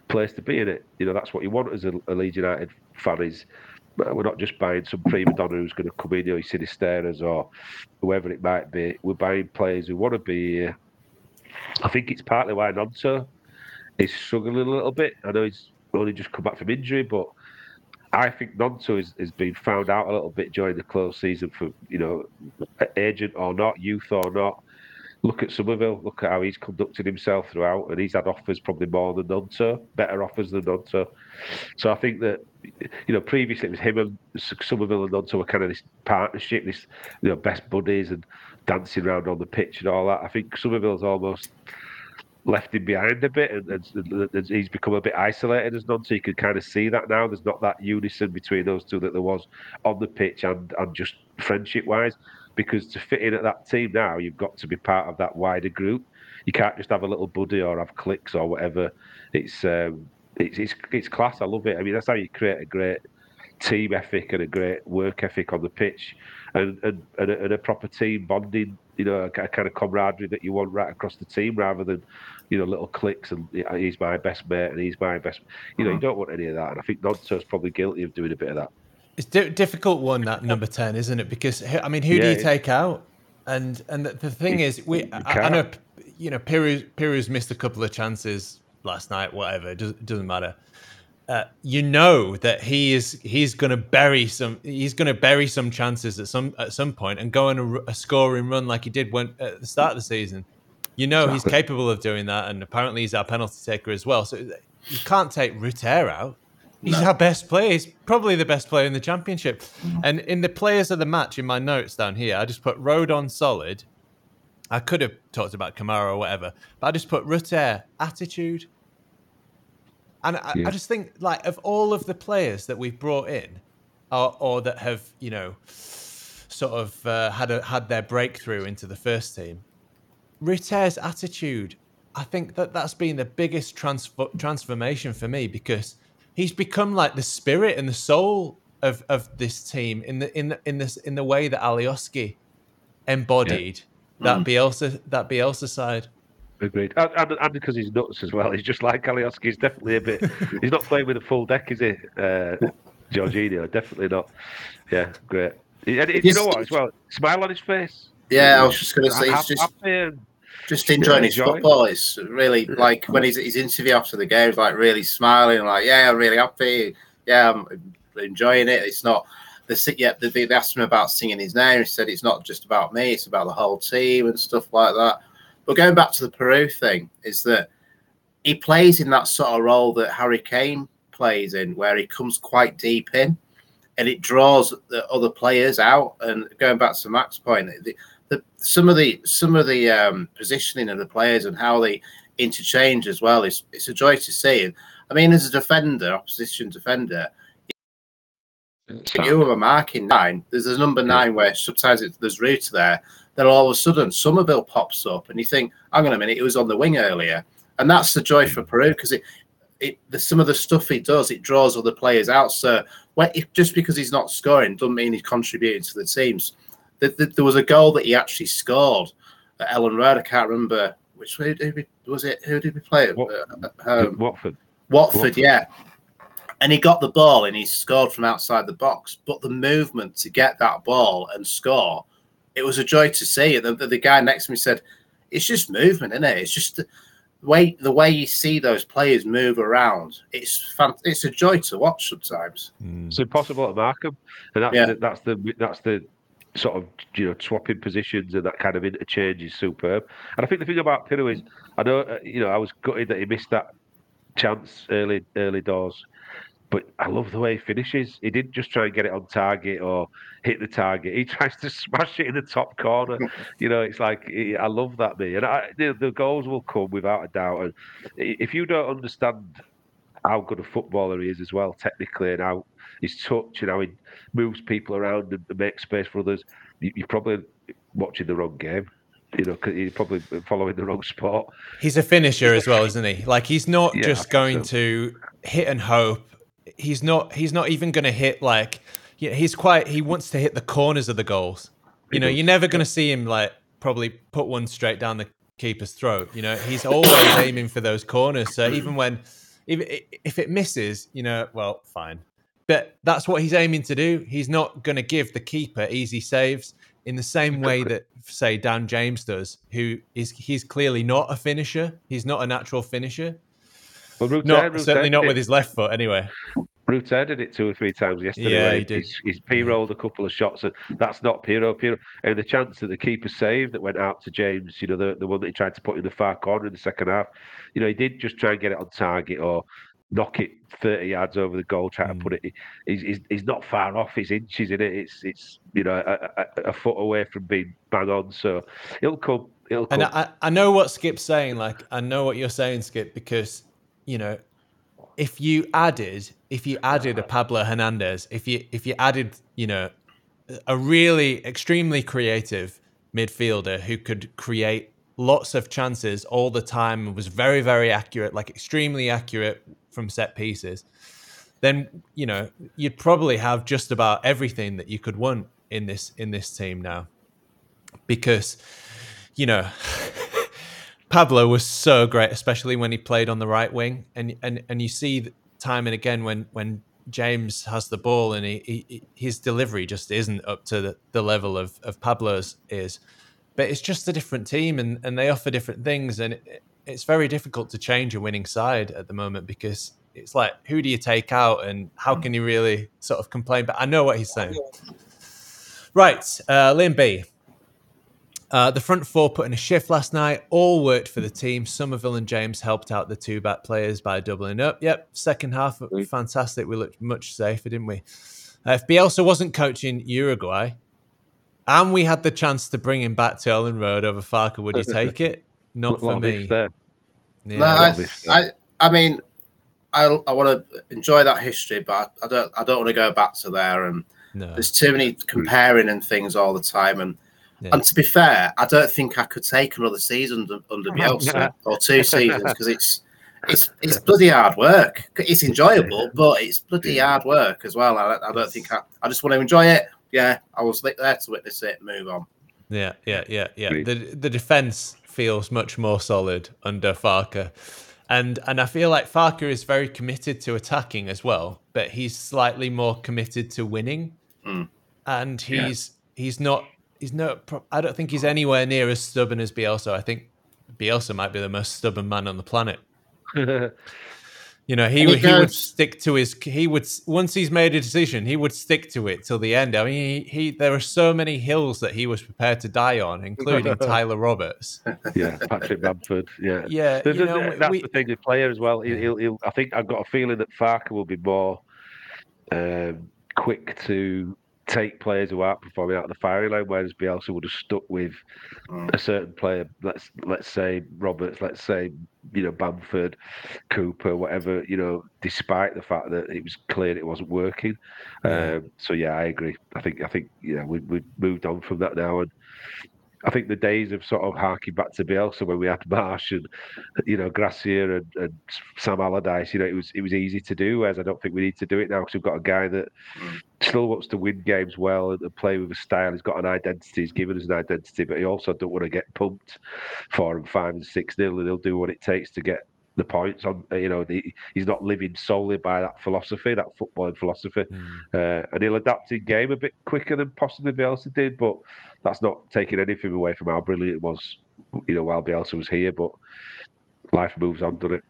place to be in it. You know that's what you want as a, a Leeds United fan is. We're not just buying some prima donna who's going to come in, you know, you Sinisterras or whoever it might be. We're buying players who want to be here. I think it's partly why Gnonto is struggling a little bit. I know he's only just come back from injury, but I think has, has been found out a little bit during the close season for, you know, agent or not, youth or not. Look at Summerville, look at how he's conducted himself throughout, and he's had offers probably more than Gnonto, better offers than Gnonto. So I think that, you know, previously it was him and Summerville and Gnonto were kind of this partnership, this, you know, best buddies and dancing around on the pitch and all that. I think Summerville's almost left him behind a bit, and, and, and, he's become a bit isolated as none. So you can kind of see that now. There's not that unison between those two that there was on the pitch and and just friendship wise. Because to fit in at that team now, you've got to be part of that wider group. You can't just have a little buddy or have clicks or whatever. It's um, it's, it's it's class. I love it. I mean, that's how you create a great team ethic and a great work ethic on the pitch, and and, and, a, and a proper team bonding you know, a, kind of camaraderie that you want right across the team rather than, you know, little clicks and he's my best mate and he's my best. You know, you mm-hmm. don't want any of that. And I think Gnonto's probably guilty of doing a bit of that.
It's a difficult one that number ten, isn't it? Because I mean, who yeah, do you take out? And and the, the thing is, we I, I, know you know Piroe Piroe missed a couple of chances last night. Whatever, it doesn't, it doesn't matter. Uh, you know that he is he's going to bury some he's going to bury some chances at some at some point and go on a, a scoring run like he did when at the start of the season. You know he's capable of doing that, and apparently he's our penalty taker as well. So you can't take Rutter out. He's no. our best player. He's probably the best player in the championship. Mm-hmm. And in the players of the match, in my notes down here, I just put Rodon solid. I could have talked about Kamara or whatever, but I just put Rutter attitude, and I, yeah. I, just think, like, of all of the players that we've brought in, or, or that have, you know, sort of uh, had a, had their breakthrough into the first team, Rutter's attitude, I think that that's been the biggest transfor- transformation for me because he's become like the spirit and the soul of, of this team in the in the, in this in the way that Alioski embodied yeah. that mm. Bielsa that Bielsa side.
Agreed. And, and, and, because he's nuts as well. He's just like Alioski. He's definitely a bit. (laughs) he's not playing with a full deck, is he? Uh, Georginio, definitely not. Yeah, great. And you know what? As well, smile on his face.
Yeah, I was just going to say, he's just just enjoying his football. It's really like when he's his interview after the game, he's like really smiling, like yeah, I'm really happy. Yeah, I'm enjoying it. It's not the yeah. They, they asked him about singing his name. He said it's not just about me; it's about the whole team and stuff like that. But going back to the Piroe thing, is that he plays in that sort of role that Harry Kane plays in, where he comes quite deep in, and it draws the other players out. And going back to Mac's point, the, the, some of the some of the um, positioning of the players and how they interchange as well is it's a joy to see. And I mean, as a defender, opposition defender, you have a marking nine. There's a number nine where sometimes it, there's Rutter there, then all of a sudden Summerville pops up, and you think, hang on a minute, it was on the wing earlier, and that's the joy for Piroe because it, it the, some of the stuff he does, it draws other players out. So if, just because he's not scoring doesn't mean he's contributing to the teams. The, the, there was a goal that he actually scored at Elland Road. I can't remember which way did we, was it. Who did we play
uh, um, Watford.
Watford. Watford, yeah. And he got the ball and he scored from outside the box. But the movement to get that ball and score it was a joy to see. The, the, the guy next to me said, "It's just movement, isn't it? It's just The, way the way you see those players move around, it's fan- it's a joy to watch sometimes.
It's impossible to mark them, and that's
Yeah.
the, that's the that's the sort of you know swapping positions and that kind of interchange is superb. And I think the thing about Pino is, I know uh, you know I was gutted that he missed that chance early early doors, but I love the way he finishes. He didn't just try and get it on target or hit the target. He (laughs) tries to smash it in the top corner. you know, it's like I love that me, and I, the, the goals will come without a doubt. And if you don't understand how good a footballer he is as well, technically, and how his touch and how he moves people around and makes space for others, you, you're probably watching the wrong game. You know, 'cause you're probably following the wrong sport.
He's a finisher as well, isn't he? Like he's not
Yeah,
just going
so.
to hit and hope. He's not. He's not even going to hit like. Yeah, he's quite. He wants to hit the corners of the goals. You know, you're never going to see him like probably put one straight down the keeper's throat. You know, he's always (coughs) aiming for those corners. So even when, even i- if it misses, you know, well, fine. But that's what he's aiming to do. He's not going to give the keeper easy saves in the same way that, say, Dan James does, who is he's clearly not a finisher. He's not a natural finisher.
Well,
Not certainly not with his left foot, anyway.
Rutan did it two or three times yesterday.
Yeah, he did.
He's, he's p-rolled a couple of shots, and that's not Piroe. Piroe, and the chance that the keeper saved that went out to James, you know, the, the one that he tried to put in the far corner in the second half, you know, he did just try and get it on target or knock it 30 yards over the goal, try
Mm.
to put it. He's, he's, he's not far off. He's inches in it. It's it's you know a, a, a foot away from being bang on. So it'll come. It'll come.
And I, I know what Skip's saying. Like, I know what you're saying, Skip, because you know, if you added, if you added a Pablo Hernandez, if you if you added, you know, a really extremely creative midfielder who could create lots of chances all the time and was very very accurate, like extremely accurate from set pieces, then you know you'd probably have just about everything that you could want in this in this team now, because you know. (laughs) Pablo was so great, especially when he played on the right wing, and and and you see time and again when when James has the ball and he, he his delivery just isn't up to the, the level of of Pablo's is, but it's just a different team and and they offer different things and it, it's very difficult to change a winning side at the moment because it's like who do you take out and how can you really sort of complain? But I know what he's saying. Right, uh, Liam B. Uh, the front four put in a shift last night. All worked for the team. Summerville and James helped out the two back players by doubling up. Yep, second half, fantastic. We looked much safer, didn't we? Uh, if Bielsa wasn't coaching Uruguay, and we had the chance to bring him back to Elland Road over Farke, would you (laughs) take it? Not for me. Yeah.
No, I, I, I mean, I, I want to enjoy that history, but I don't, I don't want to go back to there. And
no.
there's too many comparing and things all the time. And
Yeah.
and to be fair, I don't think I could take another season under, under Bielsa or two seasons because it's it's (laughs) it's bloody hard work. It's enjoyable, but it's bloody hard work as well. I, I don't think I, I just want to enjoy it. Yeah, I was there to witness it. Move on.
Yeah, yeah, yeah, yeah.
Agreed.
The the defense feels much more solid under Farke. And and I feel like Farke is very committed to attacking as well, but he's slightly more committed to winning.
Mm.
And he's he's not he's not pro- I don't think he's anywhere near as stubborn as Bielsa. I think Bielsa might be the most stubborn man on the planet. (laughs) You know, he
he
would he would stick to his he would once he's made a decision, he would stick to it till the end. I mean, he, he there are so many hills that he was prepared to die on, including (laughs) Tyler Roberts.
yeah, Patrick Bamford. Yeah,
Yeah,
There's-
you
there's-
know,
that's
we,
the thing with player as well. He'll, he'll, he'll, I think I've got a feeling that Farke will be more um, quick to take players who aren't performing out of the firing line, whereas Bielsa would have stuck with
Mm.
a certain player. Let's let's say Roberts, let's say you know Bamford, Cooper, whatever. You know, despite the fact that it was clear it wasn't working.
Yeah.
Um, so yeah, I agree. I think I think you know we we've moved on from that now and. I think the days of sort of harking back to Bielsa when we had Marsch and you know Gracia and, and Sam Allardyce, you know it was it was easy to do. Whereas I don't think we need to do it now because we've got a guy that
Mm.
Still wants to win games well and, play with a style. He's got an identity. He's given us an identity, but he also don't want to get pumped four and five and six nil, and he'll do what it takes to get the points on. You know, the, he's not living solely by that philosophy, that footballing philosophy,
Mm.
uh, and he'll adapt in game a bit quicker than possibly Bielsa did. But that's not taking anything away from how brilliant it was, you know, while Bielsa was here. But life moves on, doesn't it?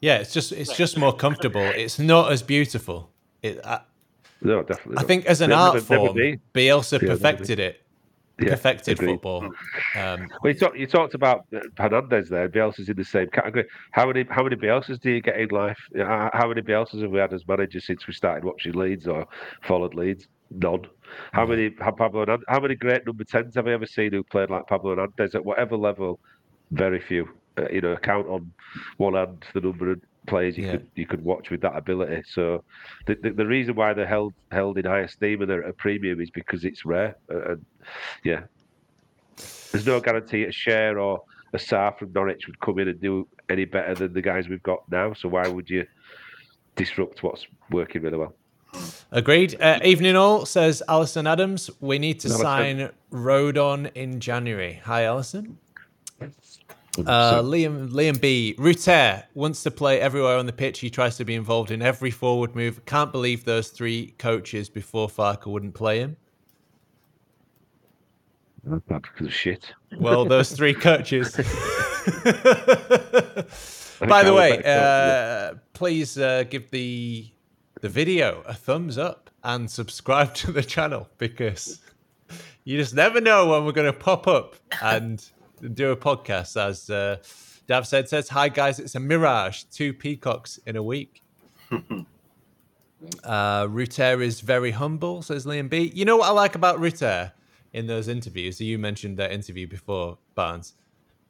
Yeah, it's just it's just more comfortable. It's not as beautiful. It, I,
No, definitely.
I
not.
think as an
Never-
art form. Bielsa
Yeah,
perfected it.
Yeah,
perfected
agreed.
football. Um,
Well, you, talk, you talked about uh, Hernandez there. Bielsa's in the same category. How many how many Bielsas do you get in life? Uh, How how many Bielsas have we had as managers since we started watching Leeds or followed Leeds? None. How many have Pablo? Hernandez, how many great number tens have I ever seen who played like Pablo Hernandez at whatever level? Very few. Uh, you know, count on one hand the number of players you
Yeah.
could you could watch with that ability. So the, the the reason why they're held held in high esteem and they're at a premium is because it's rare. Uh, and yeah, there's no guarantee a share or a Sar from Norwich would come in and do any better than the guys we've got now. So why would you disrupt what's working really well?
Agreed. Uh, evening all says Alison Adams. We need to
Alison.
sign Rodon in January. Hi, Alison. Uh, Liam Liam B. Rutter wants to play everywhere on the pitch. He tries to be involved in every forward move. Can't believe those three coaches before Farke wouldn't play him.
Bad because of shit.
Well, those (laughs) three coaches. (laughs) (laughs) By the way, uh, please uh, give the the video a thumbs up and subscribe to the channel because you just never know when we're going to pop up and do a podcast. As uh, Dav said, says, "Hi guys, it's a mirage. Two peacocks in a week." (laughs) uh, Rutter is very humble, says Liam B. You know what I like about Rutter in those interviews? You mentioned that interview before, Barnes.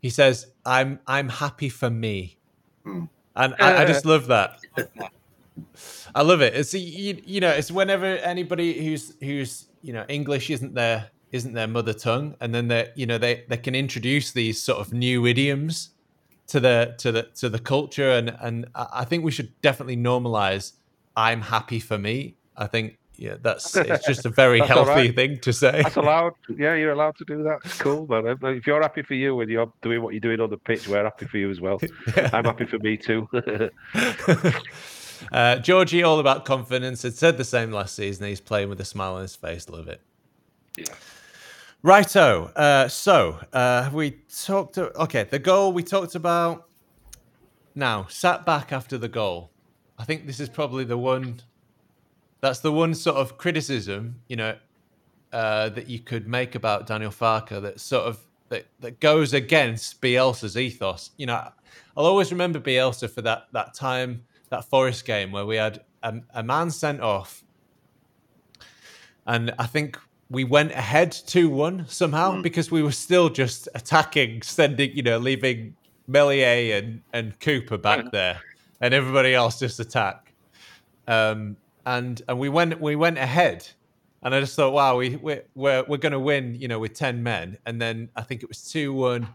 He says, "I'm I'm happy for me," and I, I just love that. (laughs) I love it. It's you, you know, it's whenever anybody who's who's you know English isn't their isn't their mother tongue, and then they you know they they can introduce these sort of new idioms to the to the to the culture, and and I think we should definitely normalize. I'm happy for me. I think yeah, that's it's just a (laughs) very healthy
right.
thing to say.
That's allowed. Yeah, you're allowed to do that. It's cool, man. If you're happy for you and you're doing what you're doing on the pitch, we're happy for you as well. (laughs) I'm happy for me too. (laughs)
uh, Georgie, all about confidence, had said the same last season. He's playing with a smile on his face. Love it. Righto. Uh, so, uh, have we talked? okay, the goal we talked about. Now, sat back after the goal. I think this is probably the one. That's the one sort of criticism, you know, uh, that you could make about Daniel Farke that sort of that, that goes against Bielsa's ethos. You know, I'll always remember Bielsa for that that time that Forest game where we had a, a man sent off, and I think we went ahead two one somehow because we were still just attacking, sending you know, leaving Meslier and and Cooper back there, and everybody else just attack. Um, and and we went we went ahead, and I just thought, wow, we we're we're, we're going to win, you know, with ten men, and then I think it was two one,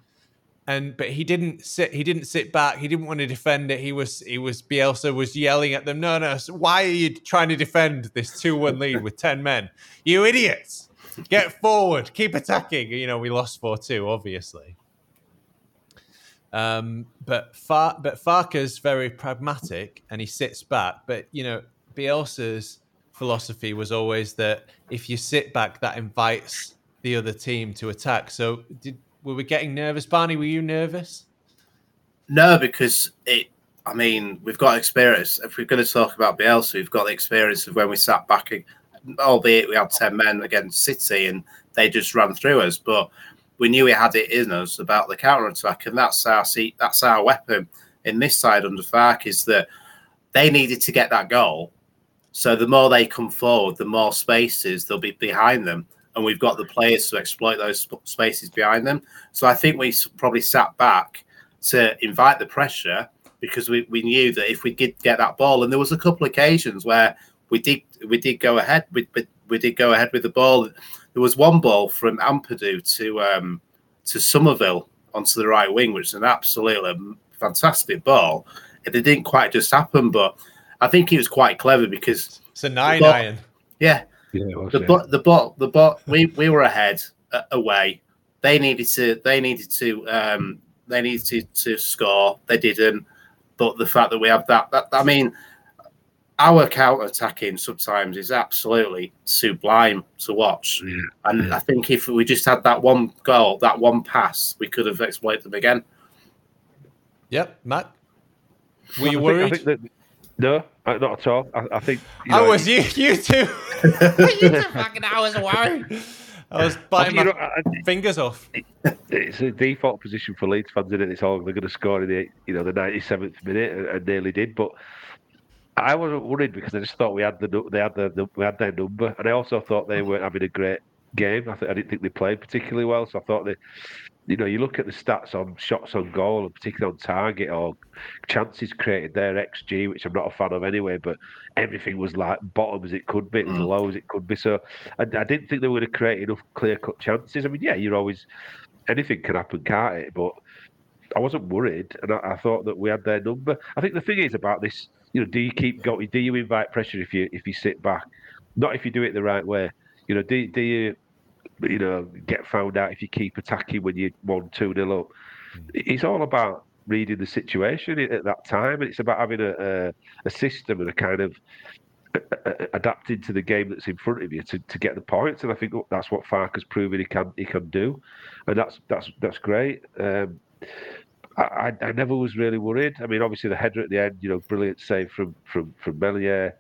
and but he didn't sit he didn't sit back, he didn't want to defend it. He was he was Bielsa was yelling at them, no no, why are you trying to defend this two one lead with ten men? You idiots, get forward, keep attacking. You know, we lost four two, obviously. Um, but Far- but Farke's very pragmatic and he sits back. But you know, Bielsa's philosophy was always that if you sit back, that invites the other team to attack. So did were we getting nervous, Barney? Were you nervous?
No, because it. I mean, we've got experience. If we're going to talk about Bielsa, we've got the experience of when we sat back, albeit we had ten men against City and they just ran through us. But we knew we had it in us about the counter attack, and that's our seat. That's our weapon in this side under Farke is that they needed to get that goal. So the more they come forward, the more spaces they'll be behind them, and we've got the players to exploit those spaces behind them. So I think we probably sat back to invite the pressure because we, we knew that if we did get that ball, and there was a couple of occasions where we did we did go ahead we, we, we did go ahead with the ball. There was one ball from Ampadu to um, to Summerville onto the right wing, which is an absolutely fantastic ball. It didn't quite just happen, but I think he was quite clever because
It's a nine
But-
iron.
yeah,
Yeah, it was,
the
yeah.
bot, the bot, the bot. We we were ahead uh, away. They needed to. They needed to. Um, they needed to, to score. They didn't. But the fact that we have that, that I mean, our counter attacking sometimes is absolutely sublime to watch.
Yeah.
And I think if we just had that one goal, that one pass, we could have exploited them again.
Yep, Matt. Were
I
you
think-
worried?
I think that, no, uh, not at all. I, I think. You
I was you. You too. (laughs) you too. Fucking, I was worried. I was
I
biting my
you know, I-
fingers off.
it's a default position for Leeds fans, isn't it? It's all they're going to score in the you know the ninety seventh minute, and, and nearly did. But I wasn't worried because I just thought we had the they had the, the we had their number, and I also thought they weren't having a great game. I, th- I didn't think they played particularly well, so I thought they, you know, you look at the stats on shots on goal, and particularly on target or chances created, their xG, which I'm not a fan of anyway, but everything was like bottom as it could be, as mm. low as it could be. So I, I didn't think they were going to create enough clear cut chances. I mean, yeah, you're always anything can happen, can't it? But I wasn't worried, and I, I thought that we had their number. I think the thing is about this, you know, do you keep going? Do you invite pressure if you if you sit back? Not if you do it the right way. You know, do do you you know get found out if you keep attacking when you're one two nil up? It's all about reading the situation at that time, and it's about having a a, a system and a kind of adapting to the game that's in front of you to, to get the points, and I think that's what Farke has proven he can he can do, and that's that's that's great. Um, I, I never was really worried. I mean, obviously the header at the end, you know, brilliant save from from from Meslier,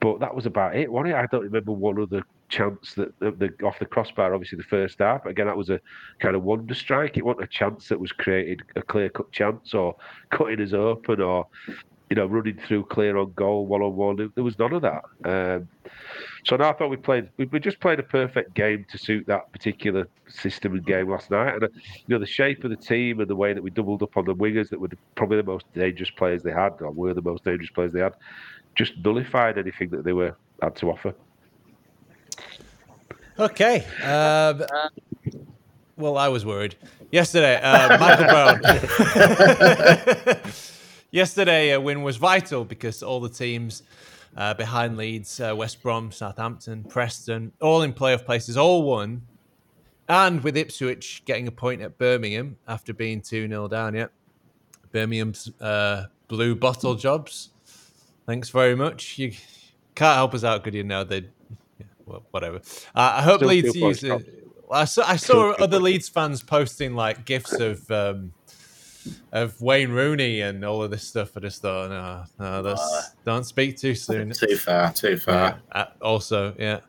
but that was about it, wasn't it? I don't remember one other chance that the, the off the crossbar. Obviously the first half, again that was a kind of wonder strike. It wasn't a chance that was created, a clear cut chance, or (laughs) cutting us open, or you know, running through clear on goal, one on one. There was none of that. Um, so now I thought we played, we, we just played a perfect game to suit that particular system and game last night. And uh, you know, the shape of the team and the way that we doubled up on the wingers that were the, probably the most dangerous players they had, or were the most dangerous players they had, just nullified anything that they were had to offer.
Okay. Um, well, I was worried yesterday. Uh, Michael Brown. (laughs) yesterday, a win was vital because all the teams uh, behind Leeds, uh, West Brom, Southampton, Preston, all in playoff places, all won. And with Ipswich getting a point at Birmingham after being 2 0 down, yeah. Birmingham's uh, blue bottle jobs. Thanks very much. You can't help us out, good you know. They, yeah, well, whatever. Uh, I hope
Still
Leeds use it. I saw, I saw other Leeds fans posting like gifs of um, of Wayne Rooney and all of this stuff. I just thought, no, no, that's don't speak too soon.
Too far, too far.
Uh, also, yeah.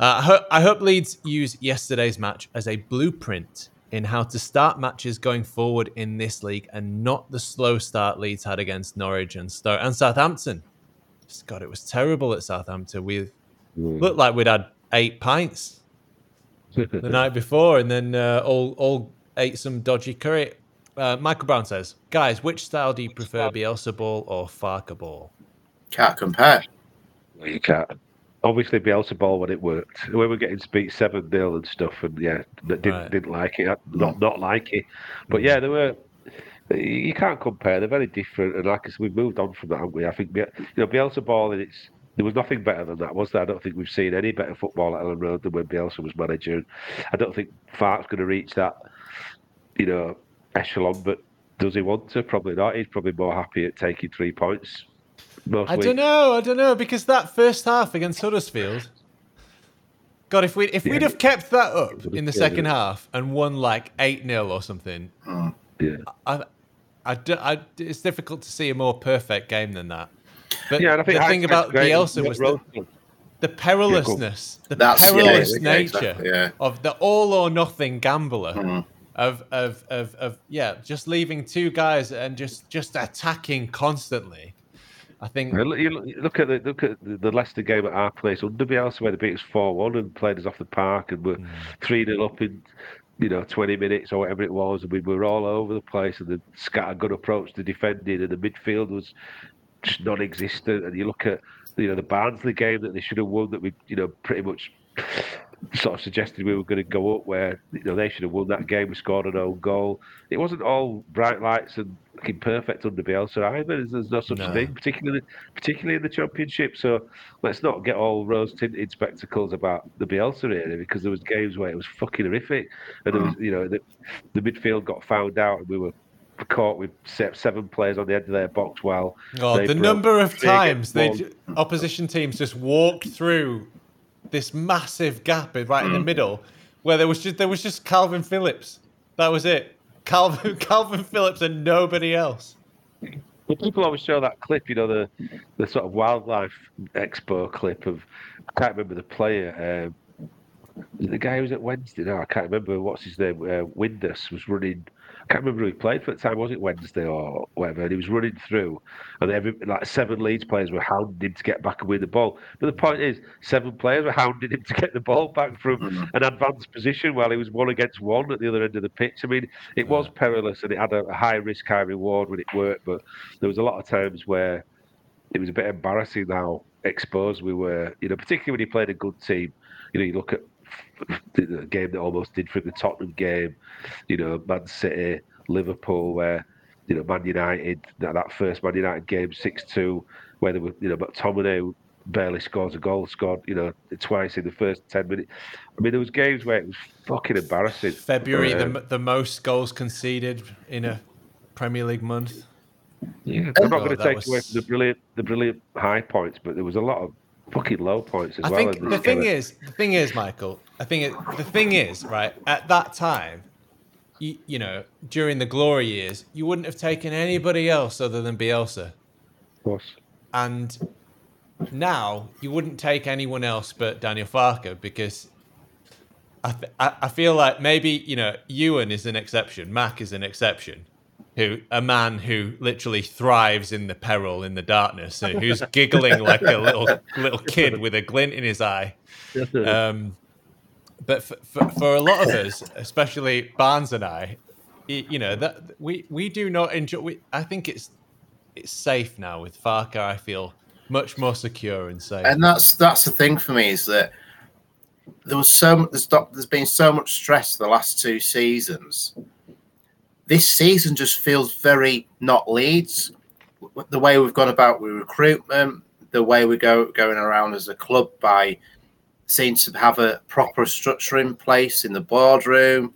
Uh, I, hope, I hope Leeds use yesterday's match as a blueprint in how to start matches going forward in this league and not the slow start Leeds had against Norwich and Stoke and Southampton. Just, God, it was terrible at Southampton. We looked like we'd had eight pints (laughs) the night before and then uh, all, all ate some dodgy curry. Uh, Michael Brown says, guys, which style do you prefer, Bielsa ball or Farker ball?
Can't compare.
You can't. Obviously, Bielsa ball when it worked. When We were getting to beat seven 0 and stuff, and yeah, that didn't
Right.
didn't like it. Not not like it. But yeah, there were. You can't compare. They're very different, and like I said, we've moved on from that, haven't we? I think you know Bielsa ball, and it's there was nothing better than that, was there? I don't think we've seen any better football at Elland Road than when Bielsa was manager. I don't think Farke's going to reach that, you know, echelon. But does he want to? Probably not. He's probably more happy at taking three points. Most
I
weeks.
don't know. I don't know because that first half against Huddersfield. God, if we if we'd have kept that up in the
Yeah.
second half and won like eight 0 or something,
Yeah.
I, I, I- it's difficult to see a more perfect game than that. But
Yeah, and I think
the thing about
great.
Bielsa was the, the perilousness, the
That's-
perilous
yeah,
nature
exactly, yeah.
of the all or nothing gambler.
Mm.
Of, of, of, of yeah, just leaving two guys and just just attacking constantly. I think
You look- at the look at the the Leicester game at our place. Under Bielsa where they beat us four one and played us off the park and were mm. three 0 up in you know twenty minutes or whatever it was and we were all over the place and the scattergun approach to defending and the midfield was just non-existent. And you look at you know the Barnsley game that they should have won that we you know pretty much sort of suggested we were going to go up where you know they should have won that game we scored an own goal. It wasn't all bright lights and looking perfect under Bielsa either. There's, there's no such
No.
thing particularly particularly in the championship. So let's not get all rose tinted spectacles about the Bielsa area because there was games where it was fucking horrific. And there was you know the, the midfield got found out and we were caught with seven players on the end of their box while
Oh, the number of times they opposition teams just walked through this massive gap in- right in the
Mm.
middle, where there was just there was just Calvin Phillips. That was it. (laughs) Calvin Calvin Phillips and nobody else.
But people always show that clip, you know, the the sort of wildlife expo clip of I can't remember the player. Um, the guy who was at Wednesday. No, I can't remember what's his name. Uh, Windass was running. I can't remember who he played for at the time. Was it Wednesday or whatever? And he was running through, and every like seven Leeds players were hounding him to get back and win the ball. But the point is, seven players were hounding him to get the ball back from
Mhm.
an advanced position while he was one against one at the other end of the pitch. I mean, it was perilous and it had a, a high risk, high reward when it worked. But there was a lot of times where it was a bit embarrassing how exposed we were. You know, particularly when he played a good team. You know, you look at the the game that almost did for him, the Tottenham game. You know, Man City, Liverpool, where you know Man United that, that first Man United game six two, where they were you know, but Tomine barely scores a goal, scored you know twice in the first ten minutes. I mean, there was games where it was fucking embarrassing.
February,
Uh,
the, the most goals conceded in a Premier League month.
Yeah, I'm not
Oh,
going to take
was-
away from the brilliant, the brilliant high points, but there was a lot of fucking low points as
I
well.
think the thing is, the thing is, Michael. I think it, the thing is, right at that time, you, you know, during the glory years, you wouldn't have taken anybody else other than Bielsa,
Of course.
and now you wouldn't take anyone else but Daniel Farke because. I, th- I I feel like maybe you know Ewan is an exception, Mac is an exception, who a man who literally thrives in the peril in the darkness, and who's giggling like a little little (laughs) kid with a glint in his eye. Um, but for, for, for a lot of us, especially Barnes and i you know that we we do not enjoy. We, I think it's it's safe now with Farke. I feel much more secure and safe.
and that's that's the thing for me is that there was so there's, there's been so much stress the last two seasons. This season just feels very not Leeds. The way we've gone about with recruitment, the way we go going around as a club by seeing to have a proper structure in place in the boardroom.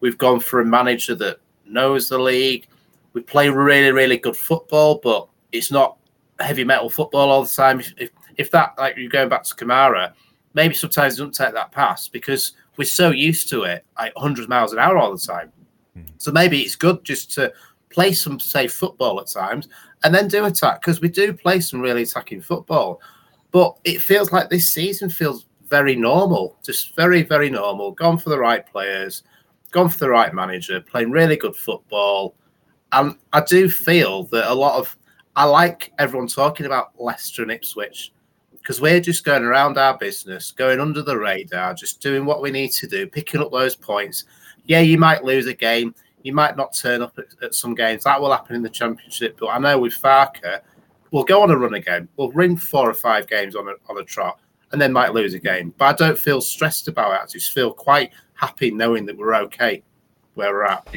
We've gone for a manager that knows the league. We play really, really good football, but it's not heavy metal football all the time. If, if, if that, like you're going back to Kamara, maybe sometimes he doesn't take that pass because we're so used to it, like 100 miles an hour all the time. Hmm. So maybe it's good just to play some safe football at times and then do attack because we do play some really attacking football. But it feels like this season feels very normal, just very, very normal. Gone for the right players, gone for the right manager, playing really good football. And I do feel that a lot of, I like everyone talking about Leicester and Ipswich because we're just going around our business, going under the radar, just doing what we need to do, picking up those points. Yeah, you might lose a game, you might not turn up at, at some games. That will happen in the championship. But I know with Farke, we'll go on a run again. We'll win four or five games on a on a trot, and then might lose a game. But I don't feel stressed about it. I just feel quite happy knowing that we're okay where we're at.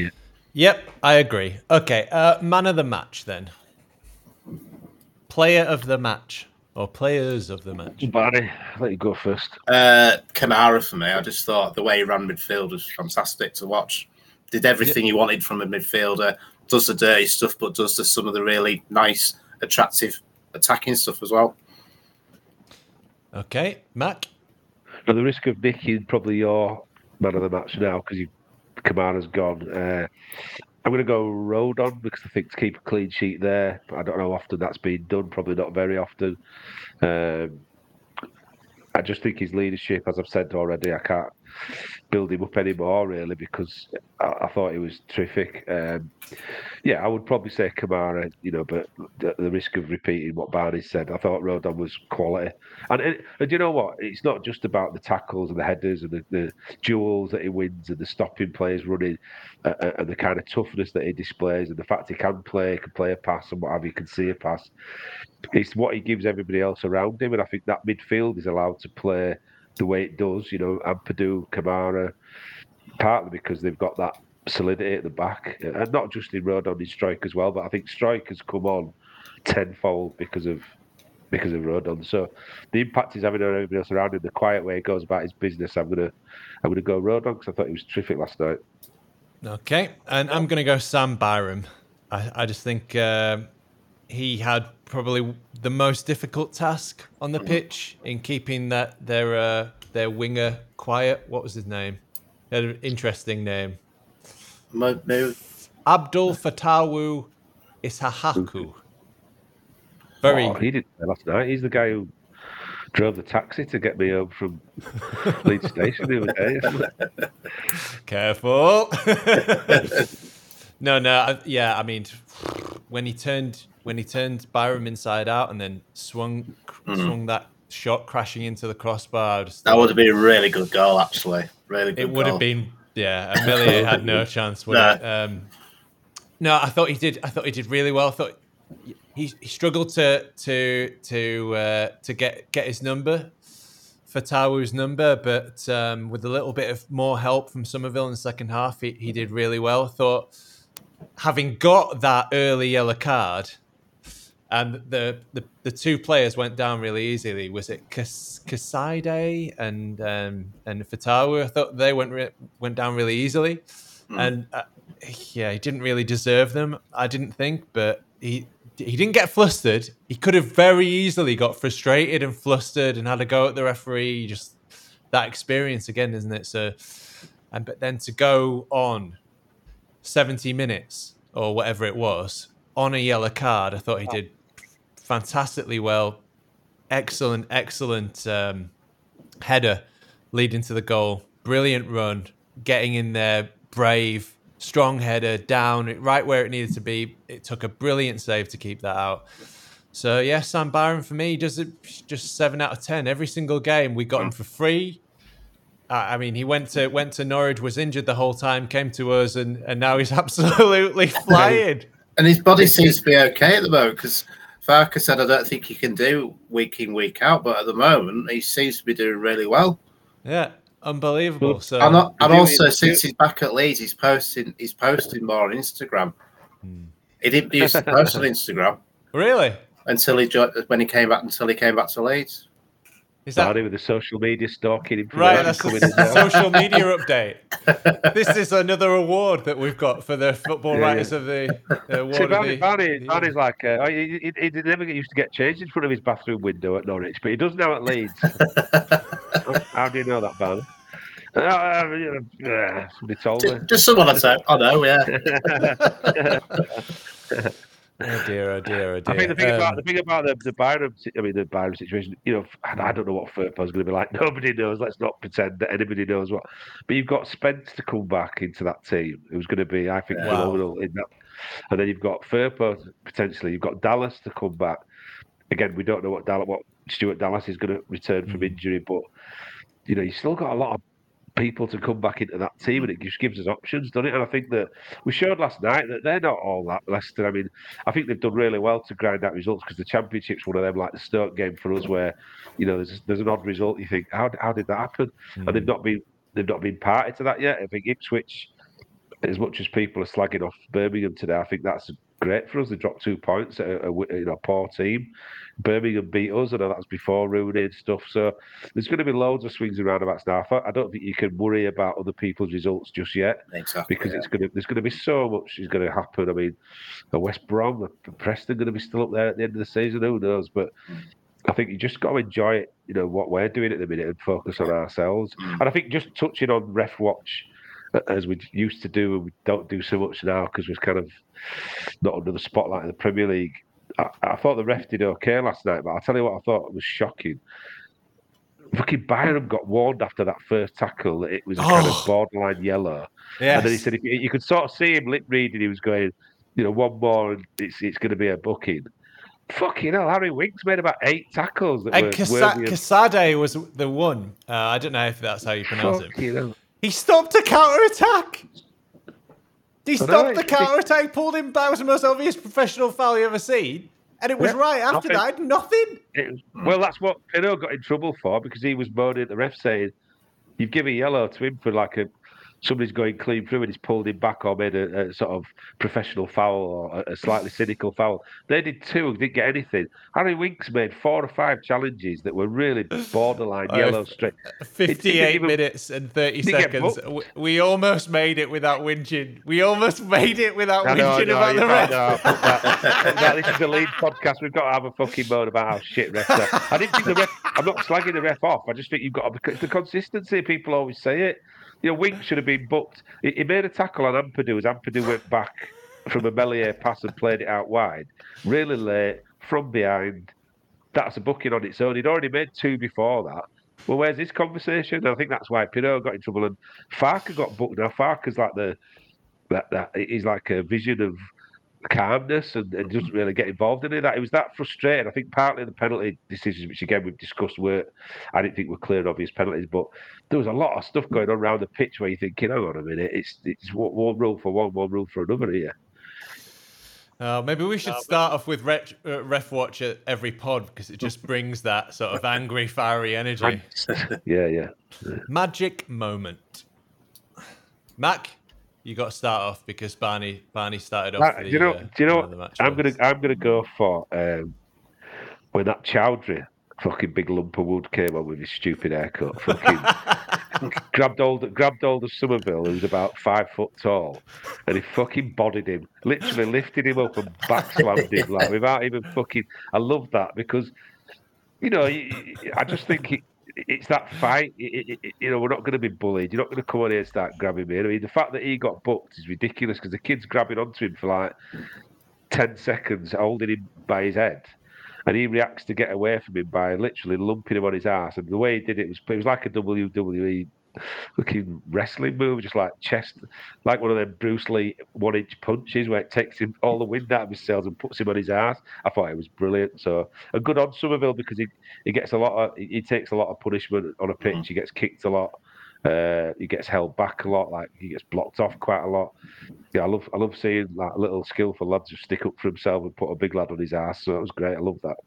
Yep, I agree. Okay, uh, man of the match then. Player of the match or players of the match.
Barry, I'll let you go first.
Uh, Kamara for me. I just thought the way he ran midfield was fantastic to watch. Did everything he wanted from a midfielder. Does the dirty stuff, but does the, some of the really nice, attractive attacking stuff as well.
Okay, Mac.
At the risk of making probably your man of the match now, because Kamara's gone, uh, I'm going to go Rodon because I think to keep a clean sheet there. I don't know how often that's been done. Probably not very often. Um, I just think his leadership, as I've said already, I can't build him up anymore really because I, I thought he was terrific. Um, yeah, I would probably say Kamara, you know, but the risk of repeating what Barney said, I thought Rodon was quality. And, and, and you know what? It's not just about the tackles and the headers and the, the duels that he wins and the stopping players running uh, uh, and the kind of toughness that he displays and the fact he can play, can play a pass and what have you, can see a pass. It's what he gives everybody else around him. And I think that midfield is allowed to play the way it does, you know, Ampadu, Kamara, partly because they've got that solidity at the back, and not just in road on his strike as well. But I think Struijk has come on tenfold because of because of Rodon. So the impact he's having on everybody else around him, the quiet way he goes about his business, I'm gonna I'm gonna go Rodon because I thought he was terrific last night.
Okay, and I'm to go Sam Byram. I, I just think um he had probably the most difficult task on the pitch in keeping that their uh, their winger quiet. What was his name? He had an interesting name.
Mo- move.
Abdul Fatawu Issahaku. Very
Oh, he didn't last night. He's the guy who drove the taxi to get me home from (laughs) Leeds Station the other day.
Careful. (laughs) no, no, I- yeah. I mean, when he turned when he turned Byram inside out and then swung swung that shot crashing into the crossbar, just
That would have been a really good goal, actually. Really good
it would
goal.
have been yeah. Amelia (laughs) had no chance. Would
No.
it? Um, no, I thought he did. I thought he did really well. I thought he, he struggled to to to uh, to get get his number for Tawu's number, but um, with a little bit of more help from Summerville in the second half, he, he did really well. I thought having got that early yellow card, and the, the, the two players went down really easily. Was it Kas- Kasaide and um, and Fatawu? I thought they went re- went down really easily, and uh, yeah, he didn't really deserve them. I didn't think, but he he didn't get flustered. He could have very easily got frustrated and flustered and had a go at the referee. Just that experience again, isn't it? So, and but then to go on 70 minutes or whatever it was on a yellow card, I thought he did fantastically well. Excellent, excellent um, header leading to the goal. Brilliant run, getting in there, brave, strong header down right where it needed to be. It took a brilliant save to keep that out. So yeah, Sam Byram for me does it just seven out of ten every single game. We got him for free. I mean, he went to went to Norwich, was injured the whole time, came to us, and and now he's (laughs) absolutely flying.
And his body seems to be okay at the moment because Farke said, I don't think he can do week in, week out, but at the moment, he seems to be doing really well.
Yeah, unbelievable. So
and, and also,
do-
since he's back at Leeds, he's posting he's posting more on Instagram. He didn't used to post on (laughs) Instagram
really,
until he jo- when he came back until he came back to Leeds.
Is that
Started with the social media stalking
right? That's
coming
a
in
social media update. (laughs) This is another award that we've got for the football
Yeah,
writers of the, the award.
See,
of
Barney,
the-
Barney,
the-
Barney's like, uh, he, he, he never get used to get changed in front of his bathroom window at Norwich, but he does now at Leeds. (laughs) How do you know that, Barney? Uh, uh, uh, somebody told me.
Just, just someone I say, I know, yeah. (laughs)
oh dear, oh dear, oh dear.
I think the thing
Um,
about the thing about the the Byram, I mean the Byram situation, you know, I I don't know what Firpo's going to be like. (laughs) Nobody knows. Let's not pretend that anybody knows what. But you've got Spence to come back into that team, who's going to be, I think,
Wow.
phenomenal in that. And then you've got Firpo potentially. You've got Dallas to come back. Again, we don't know what Dallas, what Stuart Dallas is going to return from injury, but you know, you still got a lot of people to come back into that team, and it just gives us options, doesn't it? And I think that we showed last night that they're not all that Leicester. I mean, I think they've done really well to grind out results because the championship's one of them, like the Stoke game for us, where you know there's there's an odd result. You think, how how did that happen? And hmm. they've not been they've not been party to that yet. I think Ipswich, as much as people are slagging off Birmingham today, I think that's great for us. They dropped two points at a, a know poor team. Birmingham beat us. I know that was before Rooney and stuff. So there's going to be loads of swings and roundabouts now. I don't think you can worry about other people's results just yet
Exactly.
because
yeah.
it's going to there's going to be so much is going to happen. I mean, West Brom, Preston going to be still up there at the end of the season. Who knows? But I think you just got to enjoy it. You know what we're doing at the minute and focus on ourselves.
Mm.
And I think just touching on ref watch as we used to do, and we don't do so much now because we're kind of not under the spotlight of the Premier League. I, I thought the ref did okay last night, but I'll tell you what I thought was shocking. Fucking Byram got warned after that first tackle that it was a kind
Oh.
of borderline yellow.
yes.
And then he said, if you, you could sort of see him lip reading, he was going, you know, one more and it's it's going to be a booking. Fucking hell, Harry Winks made about eight tackles that
and
were
Kasa-
of
Kasade was the one. Uh, I don't know if that's how you pronounce it.
hell.
He stopped a counter attack. He stopped the counter attack, pulled him back. It was the most obvious professional foul you ever seen. And it was
Yeah,
right after
nothing.
that, nothing.
Was- well, that's what Pinot got in trouble for because he was moaning at the ref saying, "You've given yellow to him for like a somebody's going clean through and he's pulled him back or made a, a sort of professional foul or a, a slightly cynical foul." They did two, didn't get anything. Harry Winks made four or five challenges that were really (sighs) borderline
Oh,
yellow
if-
straight.
58
even-
minutes and 30 seconds. We, we almost made it without whinging. We almost made it without
I know, I
whinging
know,
about
you
the
can't-
ref.
no, (laughs) that. That. This is the lead podcast. We've got to have a fucking moan about how shit refs are. I didn't think the ref. I'm not slagging the ref off. I just think you've got to. It's the consistency. People always say it. You know, Wink should have been booked. He, he made a tackle on Ampadu as Ampadu went back from a Meslier pass and played it out wide, really late from behind. That's a booking on its own. He'd already made two before that. Well, where's this conversation? I think that's why Pinot got in trouble and Farke got booked. Now Farke's like the that that he's like a vision of calmness and, and doesn't really get involved in it. That it was that frustrating. I think partly the penalty decisions, which again we've discussed, were I didn't think were clear and obvious penalties, but there was a lot of stuff going on around the pitch where you think, hang on a minute, it's it's one, one rule for one, one rule for another here.
Uh, maybe we should start off with ref, uh, ref watch at every pod because it just brings that sort of angry, fiery energy. (laughs)
yeah, yeah.
Magic moment. Mac, you got to start off because Barney Barney started off.
Uh,
the,
you know?
uh,
do you know?
one
What?
the match
I'm gonna. I'm gonna go for um, when that Choudhury fucking big lump of wood came on with his stupid haircut. Fucking (laughs) grabbed old grabbed old of Summerville, who was about five foot tall, and he fucking bodied him, literally lifted him up and backslammed him like without even fucking. I love that because you know I just think it, it's that fight. It, it, you know, we're not going to be bullied. You're not going to come on here and start grabbing me. I mean, the fact that he got booked is ridiculous because the kid's grabbing onto him for like 10 seconds, holding him by his head. And he reacts to get away from him by literally lumping him on his ass. And the way he did it was, it was like a WWE looking wrestling move, just like chest, like one of them Bruce Lee one inch punches where it takes him all the wind out of his sails and puts him on his ass. I thought it was brilliant. So, a good on Summerville because he, he gets a lot of, he takes a lot of punishment on a pitch. He gets kicked a lot. Uh, he gets held back a lot, like he gets blocked off quite a lot. Yeah, I love I love seeing like little skillful lads just stick up for himself and put a big lad on his ass. So it was great. I love that.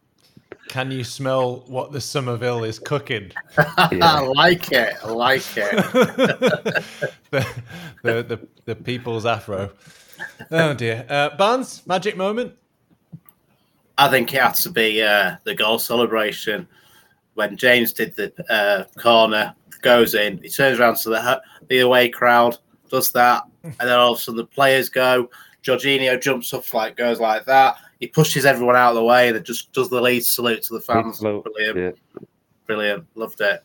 Can you smell what the Summerville is cooking? (laughs)
I like it. I like it. (laughs)
the, the, the the people's afro. Oh dear. Uh, Barnes, magic moment.
I think it had to be uh, the goal celebration when James did the uh, corner, goes in, he turns around to the the away crowd, does that, and then all of a sudden the players go. Georginio jumps up like goes like that. He pushes everyone out of the way and then just does the lead salute to the fans. Brilliant,
yeah.
brilliant, loved it.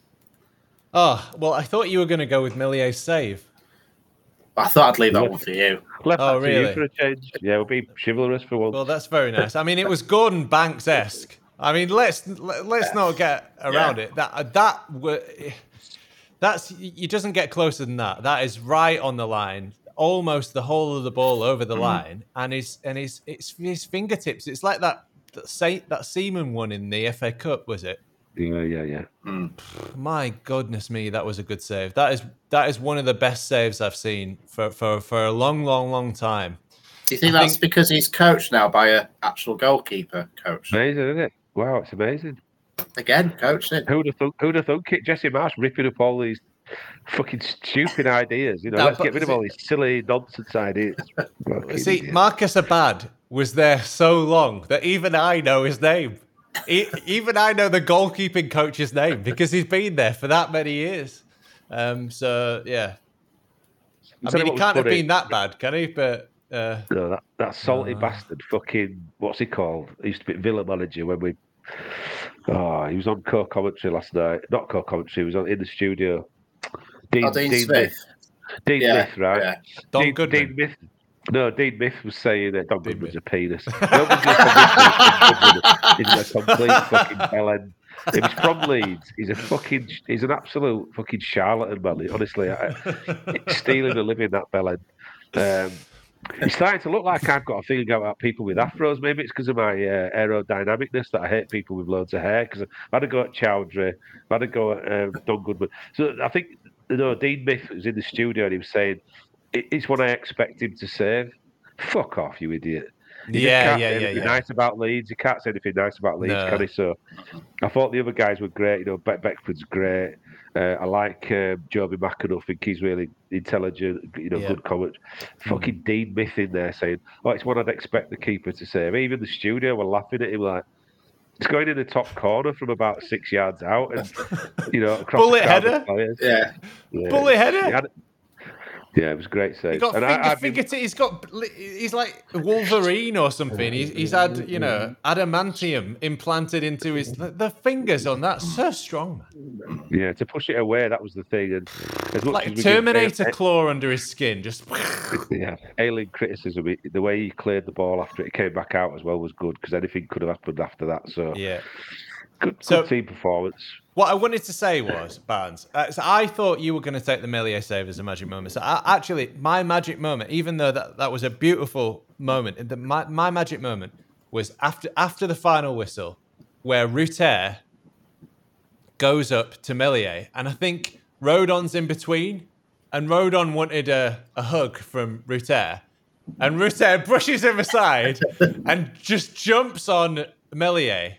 Oh well, I thought you were going to go with Meslier's save.
I thought I'd leave that one for you.
Left
Oh,
that you
really?
for a change. Yeah, we'll be chivalrous for once.
Well, that's very nice. I mean, it was Gordon Banks esque. I mean, let's let- let's not get around
Yeah.
it. That that that's you doesn't get closer than that. That is right on the line, almost the whole of the ball over the mm-hmm. line, and his and his it's his fingertips. It's like that that say that Seaman one in the FA Cup, was it?
yeah, yeah, yeah. Mm.
My goodness me, that was a good save. That is that is one of the best saves I've seen for for for a long, long, long time.
Do you think
I
that's
think-
because he's coached now by a actual goalkeeper coach?
Amazing, isn't it? Wow, it's amazing.
Again, coaching.
Who'd have thunk, who'd have thunk it? Jesse Marsch ripping up all these (laughs) fucking stupid ideas. You know,
No,
let's get rid of all these silly nonsense ideas. (laughs)
See,
idiot.
Marcos Abad was there so long that even I know his name. Even I know the goalkeeping coach's name because he's been there for that many years. Um, so yeah, I mean, he can't have been that bad, can he? But uh,
No, that, that salty
No.
bastard, fucking, what's he called? He used to be Villa manager when we. Oh, he was on co commentary last night. Not co commentary, he was on in the studio. Dean,
Oh, Dean Smith.
Myth. Dean
Yeah,
Myth, right?
yeah.
Don
Dean,
Goodman.
Dean Myth. No, Dean Myth was saying that Don
Dean
Goodman's a penis. Nobody's going to He's a complete fucking bellend. If he's from Leeds, he's a fucking, he's an absolute fucking charlatan, man. Honestly, I, it's stealing a living, that bellend. Um, it's starting to look like I've got a feeling about people with afros. Maybe it's because of my uh, aerodynamicness that I hate people with loads of hair. Because I've had to go at Choudhury, I've had to go at um, Don Goodman. So I think, know, Dean Myth was in the studio and he was saying, it's what I expect him to say." Fuck off, you idiot. You
Yeah, yeah,
say
yeah,
anything
yeah.
nice about Leeds. You can't say anything nice about Leeds,
No.
can he? So I thought the other guys were great. You know, Beck Beckford's great. Uh, I like uh, Jobi McAnuff. I think he's really intelligent. You know,
Yeah.
good comment. Fucking Dean Myth in there saying, "Oh, it's what I'd expect the keeper to save." Even the studio were laughing at him like. It's going in the top corner from about six yards out, and (laughs) you know, across
Bullet
the crowd of
header?
Yeah.
Yeah.
bullet
He
header.
had- Yeah, it was great save.
He got
And
finger,
I- I've been-
fingertip- He's got. He's like Wolverine or something. He's, he's had you know adamantium implanted into his the, the fingers on that. So strong, man.
yeah, to push it away, that was the thing. And as much
Like
as
Terminator claw under his skin. Just (laughs)
yeah, alien criticism. The way he cleared the ball after it came back out as well was good because anything could have happened after that. So
yeah.
good,
So-
good team performance.
What I wanted to say was, Barnes, uh, so I thought you were going to take the Meslier save as a magic moment. So I, actually, my magic moment, even though that, that was a beautiful moment, the, my, my magic moment was after after the final whistle, where Rutter goes up to Meslier, and I think Rodon's in between, and Rodon wanted a, a hug from Rutter, and Rutter (laughs) brushes him aside and just jumps on Meslier.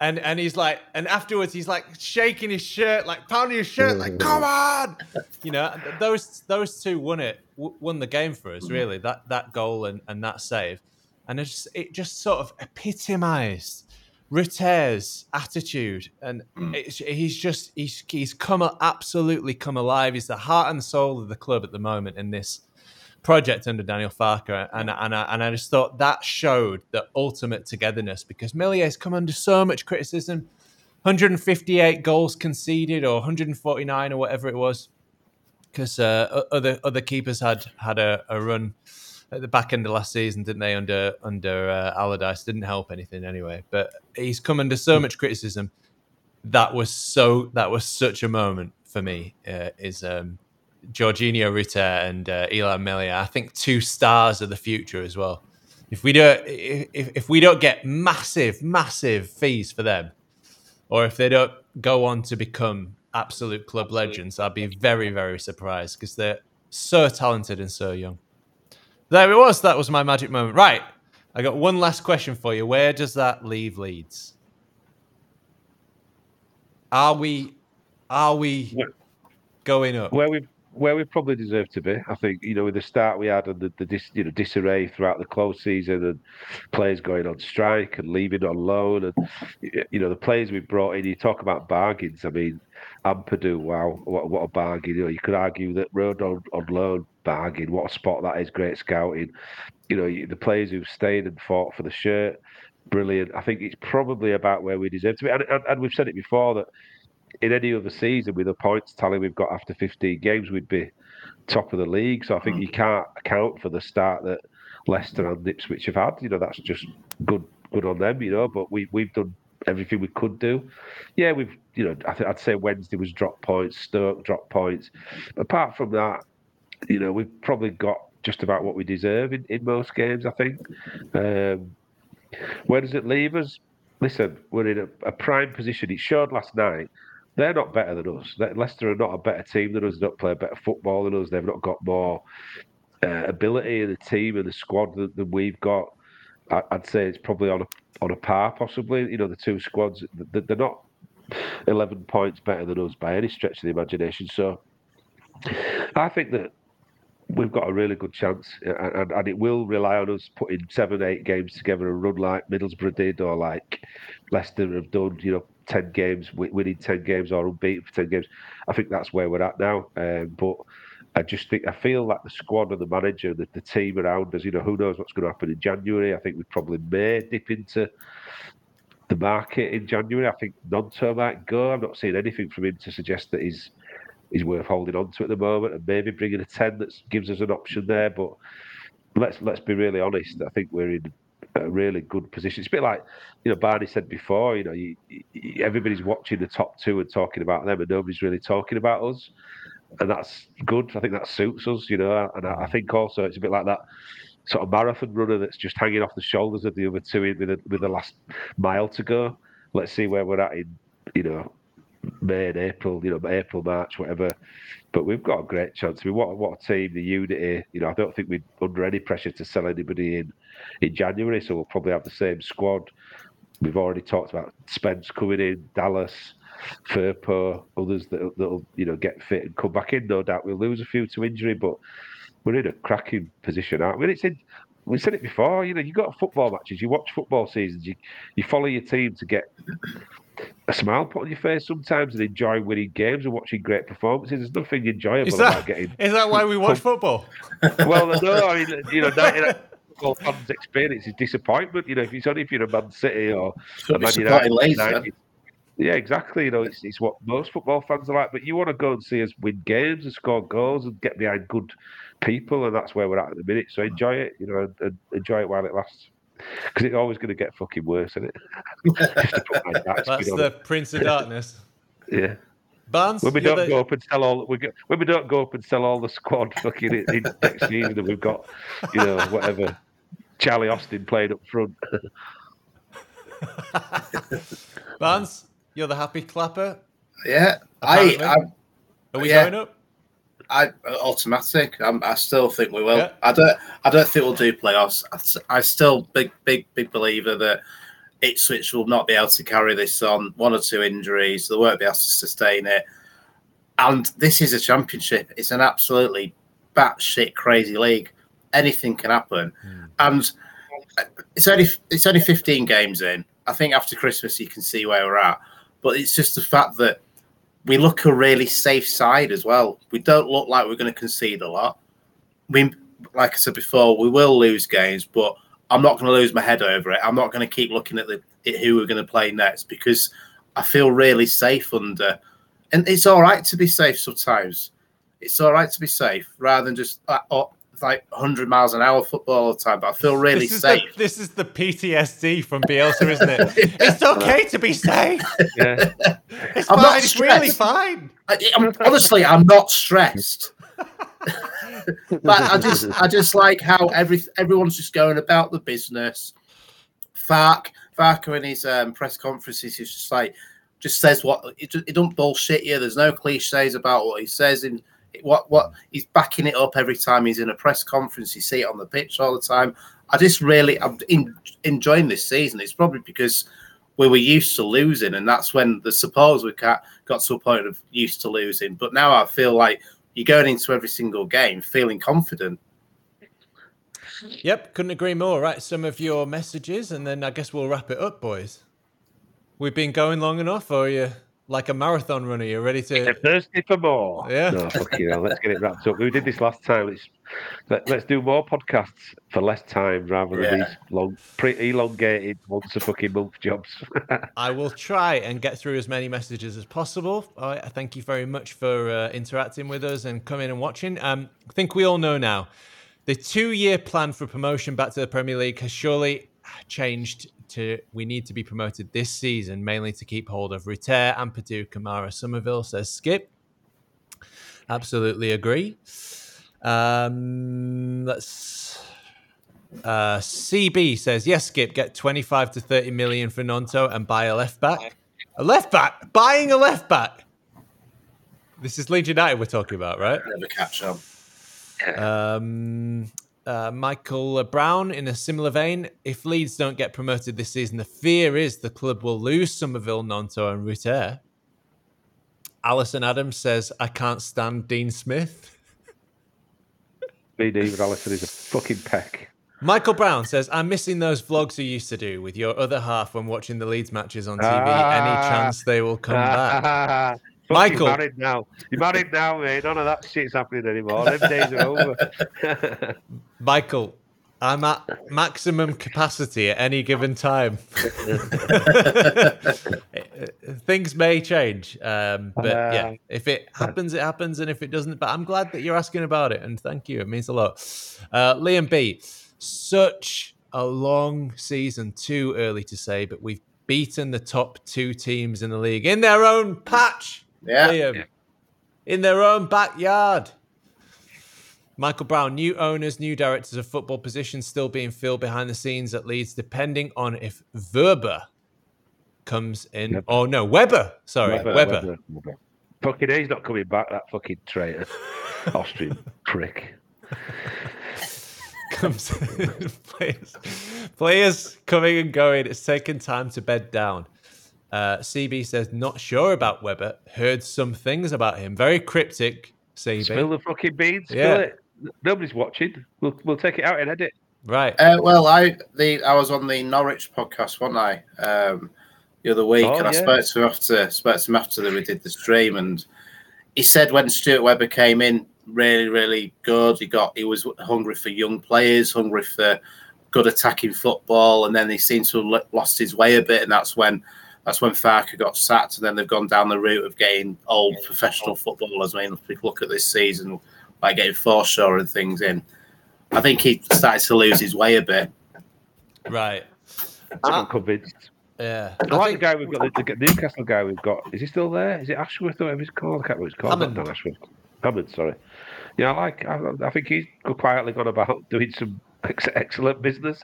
And and he's like, and afterwards he's like shaking his shirt, like pounding his shirt, like mm. come on, you know. Those those two won it, won the game for us, mm-hmm. really. That that goal and, and that save, and it just it just sort of epitomised Rutter's attitude, and mm. it's, he's just he's he's come absolutely come alive. He's the heart and soul of the club at the moment in this project under Daniel Farke, and and I, and I just thought that showed the ultimate togetherness because Meslier's come under so much criticism, 158 goals conceded or 149 or whatever it was, because uh, other other keepers had had a, a run at the back end of last season, didn't they? Under under uh, Allardyce, didn't help anything anyway. But he's come under so much criticism. That was so. That was such a moment for me. Uh, is um, Georginio Rutter and uh, Illan Meslier. I think two stars of the future as well. If we don't, if, if we don't get massive, massive fees for them, or if they don't go on to become absolute club legends, I'd be very, very surprised because they're so talented and so young. There it was. That was my magic moment. Right. I got one last question for you. Where does that leave Leeds? Are we, are we
Yeah.
going up?
Where we where we probably deserve to be, I think. You know, with the start we had and the, the dis, you know disarray throughout the close season and players going on strike and leaving on loan and you know the players we brought in. You talk about bargains. I mean, Ampadu, wow, what what a bargain! You know, you could argue that Rodon, on loan bargain. What a spot that is! Great scouting. You know, the players who've stayed and fought for the shirt, brilliant. I think it's probably about where we deserve to be. And, and, and we've said it before that in any other season with the points tally we've got after 15 games, we'd be top of the league. So I think you can't account for the start that Leicester and Ipswich have had. You know, that's just good good on them, you know, but we, we've done everything we could do. Yeah, we've, you know, I think I'd say Wednesday was drop points, Stoke drop points. Apart from that, you know, we've probably got just about what we deserve in, in most games, I think. Um, where does it leave us? Listen, we're in a, a prime position. It showed last night. They're not better than us. Le- Leicester are not a better team than us. They don't play better football than us. They've not got more uh, ability in the team and the squad than, than we've got. I, I'd say it's probably on a on a par, possibly. You know, the two squads they're not eleven points better than us by any stretch of the imagination. So, I think that we've got a really good chance, and, and, and it will rely on us putting seven, eight games together and run like Middlesbrough did, or like Leicester have done. You know, ten games, winning ten games or unbeaten for ten games. I think that's where we're at now. Um, but I just think I feel like the squad and the manager, the, the team around us. You know, who knows what's going to happen in January? I think we probably may dip into the market in January. I think Gnonto might go. I'm not seeing anything from him to suggest that he's he's worth holding on to at the moment, and maybe bringing a ten that gives us an option there. But let's let's be really honest. I think we're in a really good position. It's a bit like you know Barney said before. You know, you, you, everybody's watching the top two and talking about them, and nobody's really talking about us. And that's good. I think that suits us, you know. And I, I think also it's a bit like that sort of marathon runner that's just hanging off the shoulders of the other two with the, with the last mile to go. Let's see where we're at in, you know, May and April, you know, April, March, whatever. But we've got a great chance. I mean, what what a team, the unity. You know, I don't think we're under any pressure to sell anybody in in January, so we'll probably have the same squad. We've already talked about Spence coming in, Dallas, Firpo, others that that'll you know get fit and come back in. No doubt we'll lose a few to injury, but we're in a cracking position, aren't we? It's in. We said it before. You know, you got football matches. You watch football seasons. You you follow your team to get a smile put on your face sometimes and enjoy winning games and watching great performances. There's nothing enjoyable
Is that,
about getting.
is that why we watch football? (laughs)
Well, no, I mean, (laughs) you know, that, football fans' experience is disappointment. You know, if it's only if you're a Man City or
Should
a Man United, United. Yeah, exactly. You know, it's, it's what most football fans are like. But you want to go and see us win games and score goals and get behind good people, and that's where we're at at the minute. So enjoy it, you know, and, and enjoy it while it lasts. Because it's always going to get fucking worse, isn't it? Just to put my dark
That's the
it.
Prince of Darkness.
Yeah.
Barnes,
When we don't
the-
go up and sell all, we go, when we don't go up and sell all the squad fucking in, in next season, and we've got, you know, whatever, Charlie Austin played up front. (laughs)
Barnes, you're the happy clapper.
Yeah, I,
Apparently.
I,
Are we
Yeah.
going up?
I automatic. I'm, I still think we will.
Yeah.
I don't. I don't think we'll do playoffs. I still big, big, big believer that Ipswich will not be able to carry this on. One or two injuries, they won't be able to sustain it. And this is a championship. It's an absolutely batshit crazy league. Anything can happen, hmm. and uh, it's only it's only 15 games in. I think after Christmas you can see where we're at. But it's just the fact that we look a really safe side as well. We don't look like we're going to concede a lot. We, like I said before, we will lose games, but I'm not going to lose my head over it. I'm not going to keep looking at the at who we're going to play next because I feel really safe under. And it's all right to be safe sometimes. It's all right to be safe rather than just uh, oh, like 100 miles an hour football all the time. But I feel really
this
safe.
The, this is the PTSD from Bielsa, isn't it? (laughs) It's okay to be safe.
Yeah. (laughs)
It's
I'm
fine.
not
It's really
stressed.
fine.
I, I'm, honestly, I'm not stressed. (laughs) but I just, I just like how every everyone's just going about the business. Fark, Farke in his um, press conferences is just like, just says what it, it don't bullshit you. There's no cliches about what he says in what what hmm. he's backing it up every time he's in a press conference. You see it on the pitch all the time. I just really, I'm in, enjoying this season. It's probably because we were used to losing, and that's when the suppose we got got to a point of used to losing. But now I feel like you're going into every single game feeling confident.
Yep, couldn't agree more. Right, some of your messages, and then I guess we'll wrap it up, boys. We've been going long enough, or are you like a marathon runner? You're ready to?
They're thirsty for more.
Yeah.
No, fuck you know, let's get it wrapped up. We did this last time. It's, let, let's do more podcasts for less time rather than
Yeah.
these long, pretty elongated, once a fucking month jobs. (laughs)
I will try and get through as many messages as possible. All right, I thank you very much for uh, interacting with us and coming and watching. Um, I think we all know now the two-year plan for promotion back to the Premier League has surely changed to we need to be promoted this season, mainly to keep hold of Rutter, Ampadu, Kamara, Summerville, says Skip. Absolutely agree. Um, let's uh, CB says, yes, Skip, get 25 to 30 million for Gnonto and buy a left back. A left back? Buying a left back? This is Leeds United we're talking about, right?
Never catch on.
Um, uh, Michael Brown, in a similar vein, if Leeds don't get promoted this season, the fear is the club will lose Summerville, Gnonto, and Rutter. Alison Adams says, I can't stand Dean Smith.
Me neither, Alison is a fucking peck.
Michael Brown says, I'm missing those vlogs you used to do with your other half when watching the Leeds matches on TV. Any
Ah.
chance they will come back? (laughs) Michael.
married now. You're married now, mate. None of that shit's happening anymore. Them (laughs) days are over. (laughs)
Michael, I'm at maximum capacity at any given time. (laughs) Things may change, um, but yeah,
Uh,
if it happens, it happens, and if it doesn't, but I'm glad that you're asking about it, and thank you. It means a lot. Uh, Liam B, such a long season, too early to say, but we've beaten the top two teams in the league in their own patch.
Yeah.
Liam, in their own backyard. Michael Brown, new owners, new directors of football positions still being filled behind the scenes at Leeds, depending on if Verber comes in.
Yep.
Oh no, Webber. Sorry, Webber.
Webber. Fucking, he's not coming back. That fucking traitor, (laughs) Austrian prick. (laughs)
comes (laughs) players, players coming and going. It's taken time to bed down. Uh, CB says not sure about Webber. Heard some things about him. Very cryptic. CB.
Spill the fucking beans. Spill
Yeah.
it. Nobody's watching. We'll we'll take it out and edit.
Right.
Uh, well, I the I was on the Norwich podcast, wasn't I? Um, the other week,
Oh,
and I
yeah.
spoke to him after spoke to him after that we did the stream, and he said when Stuart Webber came in, really, really good. He got he was hungry for young players, hungry for good attacking football, and then he seemed to have lost his way a bit, and that's when that's when Farke got sacked, and then they've gone down the route of getting old professional footballers. I mean, if we look at this season, like getting Forshaw and things in. I think he started to lose his way a bit.
Right.
I'm
Ah.
not convinced.
Yeah.
I
I
like
think
the guy we've got, the, the Newcastle guy we've got. Is he still there? Is it Ashworth or whatever he's called? I can't remember what he's called.
Hammond.
Not Ashworth. Hammond, sorry. Yeah, I like. I, I think he's quietly gone about (laughs) doing some ex- (laughs) excellent business.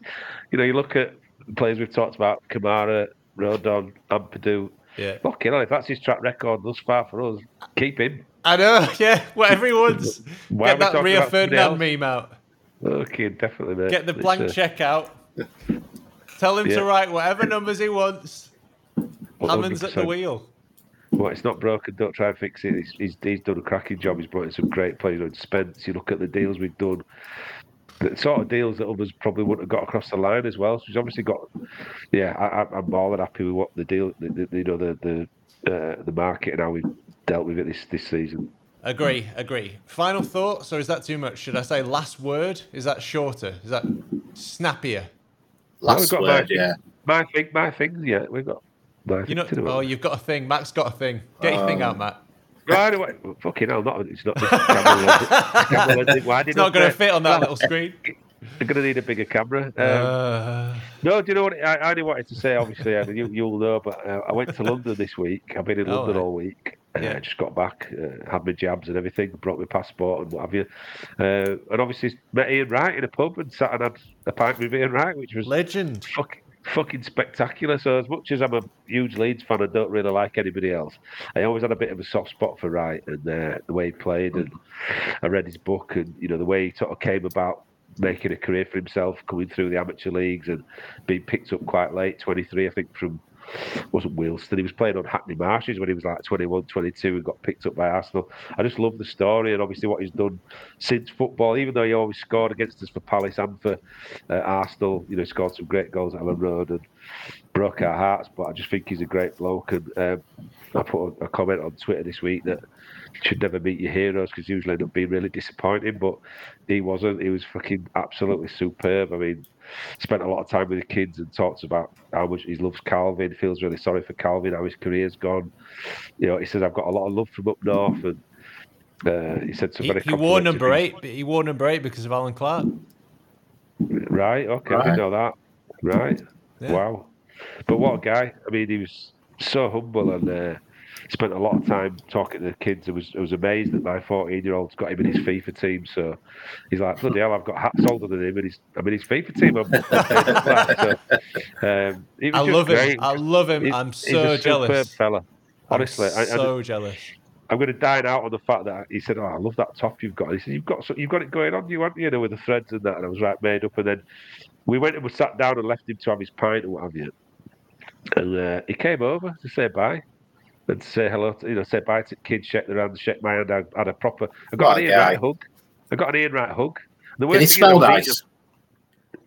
You know, you look at the players we've talked about: Kamara, Rodon, Ampadu.
yeah.
Fucking hell, if that's his track record thus far for us, keep him.
I know, (laughs) yeah. Whatever he wants. (laughs) Get that Rio Ferdinand meme out.
Okay, definitely, mate.
Get the
It's,
blank
uh,
check out. Tell him
Yeah.
to write whatever numbers he wants. Hammond's at the wheel.
Well, it's not broken. Don't try and fix it. He's, he's, he's done a cracking job. He's brought in some great players. You know, Spence. You look at the deals we've done. The sort of deals that others probably wouldn't have got across the line as well. So he's obviously got. Yeah, I, I- I'm more than happy with what the deal. The, the, you know, the the uh, the market and how we've dealt with it this this season.
Agree, agree. Final thoughts, or is that too much? Should I say last word? Is that shorter? Is that snappier?
Well, we've
Last
got
word,
my,
yeah.
My thing, my thing. Yeah, we've got. My
You
thing
know,
to
oh, you've got a thing. Matt's got a thing. Get your thing out, Matt.
Right away. Fucking hell, not. It's not. This camera lens. camera lens, why did
It's not going to fit on that little screen.
I'm going to need a bigger camera. Um,
Uh,
No, do you know what I, I only wanted to say? Obviously, and you, you'll know, but uh, I went to London this week. I've been in
Oh,
London
right.
all week. Uh,
Yeah.
just got back, uh, had my jabs and everything, brought my passport and what have you. Uh, and obviously met Ian Wright in a pub and sat and had a pint with Ian Wright, which was
legend.
fucking, fucking spectacular. So as much as I'm a huge Leeds fan I don't really like anybody else, I always had a bit of a soft spot for Wright and uh, the way he played. And I read his book and you know the way he sort of came about making a career for himself, coming through the amateur leagues and being picked up quite late, 23, I think, from wasn't Wilston. He was playing on Hackney Marshes when he was like 21, 22 and got picked up by Arsenal. I just love the story and obviously what he's done since football, even though he always scored against us for Palace and for uh, Arsenal. You know, scored some great goals at Elland Road and broke our hearts, but I just think he's a great bloke. And um, I put a, a comment on Twitter this week that you should never meet your heroes because usually end up being really disappointing, but he wasn't. He was fucking absolutely superb. I mean, spent a lot of time with the kids and talks about how much he loves Calvin, feels really sorry for Calvin, how his career's gone. You know, he says, I've got a lot of love from up north. And uh, he said some
He, he wore number eight. but He wore number eight because of Allan Clarke.
Right, okay, I
Right.
didn't know that. Right,
Yeah.
wow. But what a guy. I mean, he was so humble and uh, spent a lot of time talking to the kids. I was, I was amazed that my 14 year old's got him in his FIFA team. So he's like, bloody hell, I've got hats older than him, and he's, I'm in his FIFA team. I'm, so, um, he was
I
just
love him. I love him.
He's-
I'm
he's
so
a superb
jealous.
fella. Honestly,
I'm
I, I,
so jealous.
I'm going to dine out on the fact that he said, "Oh, I love that top you've got." He said, "You've got so, you've got it going on, you haven't you?" you know, with the threads and that." And I was right made up. And then we went and we sat down and left him to have his pint and what have you. And uh, he came over to say bye and to say hello. To, you know, say bye to kids, shake their hand, shake my hand. I had a proper. I got an
guy.
Wright hug. I got an Ian Wright hug. The
Did he spell nice?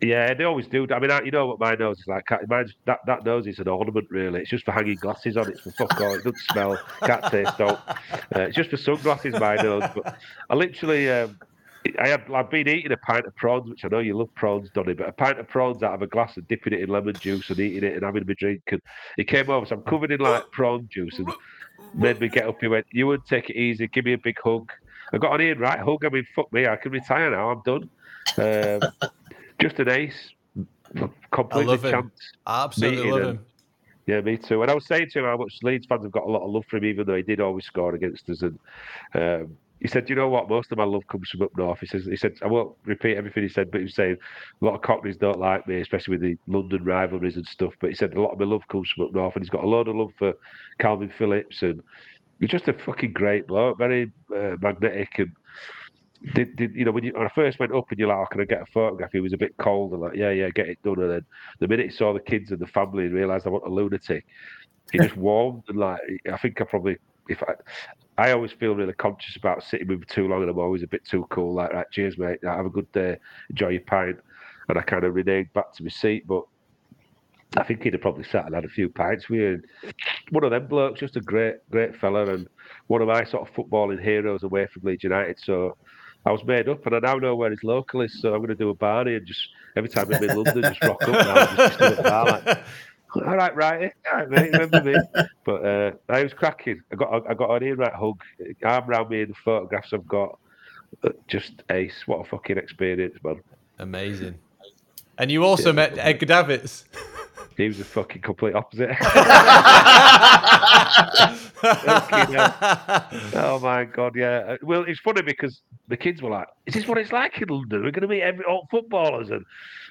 Yeah, they always do. I mean, I, you know what my nose is like. Mine's, that that nose is an ornament, really. It's just for hanging glasses on. It's for fuck all. It doesn't smell. Can't taste. Don't. Uh, it's just for sunglasses, my nose. But I literally, um, I had, I've been eating a pint of prawns, which I know you love prawns, Donny, but a pint of prawns out of a glass and dipping it in lemon juice and eating it and having a drink. And he came over, so I'm covered in like prawn juice and made me get up. He went, "You would take it easy. Give me a big hug." I got an Ian Wright hug. I mean, fuck me, I can retire now. I'm done. Um, just an ace. Completely
love him.
chance.
I absolutely love
him.
him.
Yeah, me too. And I was saying to him how much Leeds fans have got a lot of love for him, even though he did always score against us. And um, he said, "You know what? Most of my love comes from up north." He says, "He said I won't repeat everything he said, but he was saying a lot of Cockneys don't like me, especially with the London rivalries and stuff. But he said a lot of my love comes from up north, and he's got a lot of love for Calvin Phillips, and he's just a fucking great bloke, very uh, magnetic and." Did, did you know when you when I first went up and you're like, oh, can I get a photograph? He was a bit cold and like, yeah, yeah, get it done. And then the minute he saw the kids and the family and realised I want a lunatic, he just (laughs) warmed and like I think I probably if I I always feel really conscious about sitting with him too long and I'm always a bit too cool. Like, right, cheers, mate. Have a good day. Enjoy your pint. And I kind of reneged back to my seat. But I think he'd have probably sat and had a few pints with you. And one of them blokes, just a great, great fella, and one of my sort of footballing heroes away from Leeds United. So I was made up, and I now know where his local is. So I'm going to do a Barney and just every time I'm in London, just rock up now. Just still at the bar, like, (laughs) all right, right, all right, mate, remember me? But uh, I was cracking. I got, I got an Ian Wright hug, arm around me in the photographs I've got. Uh, Just ace. What a fucking experience, man.
Amazing. And you also met Edgar Davids. (laughs)
He was the fucking complete opposite. (laughs) Oh my god, yeah. Uh, Well, it's funny because the kids were like, "Is this what it's like in London? We're going to meet every all footballers." And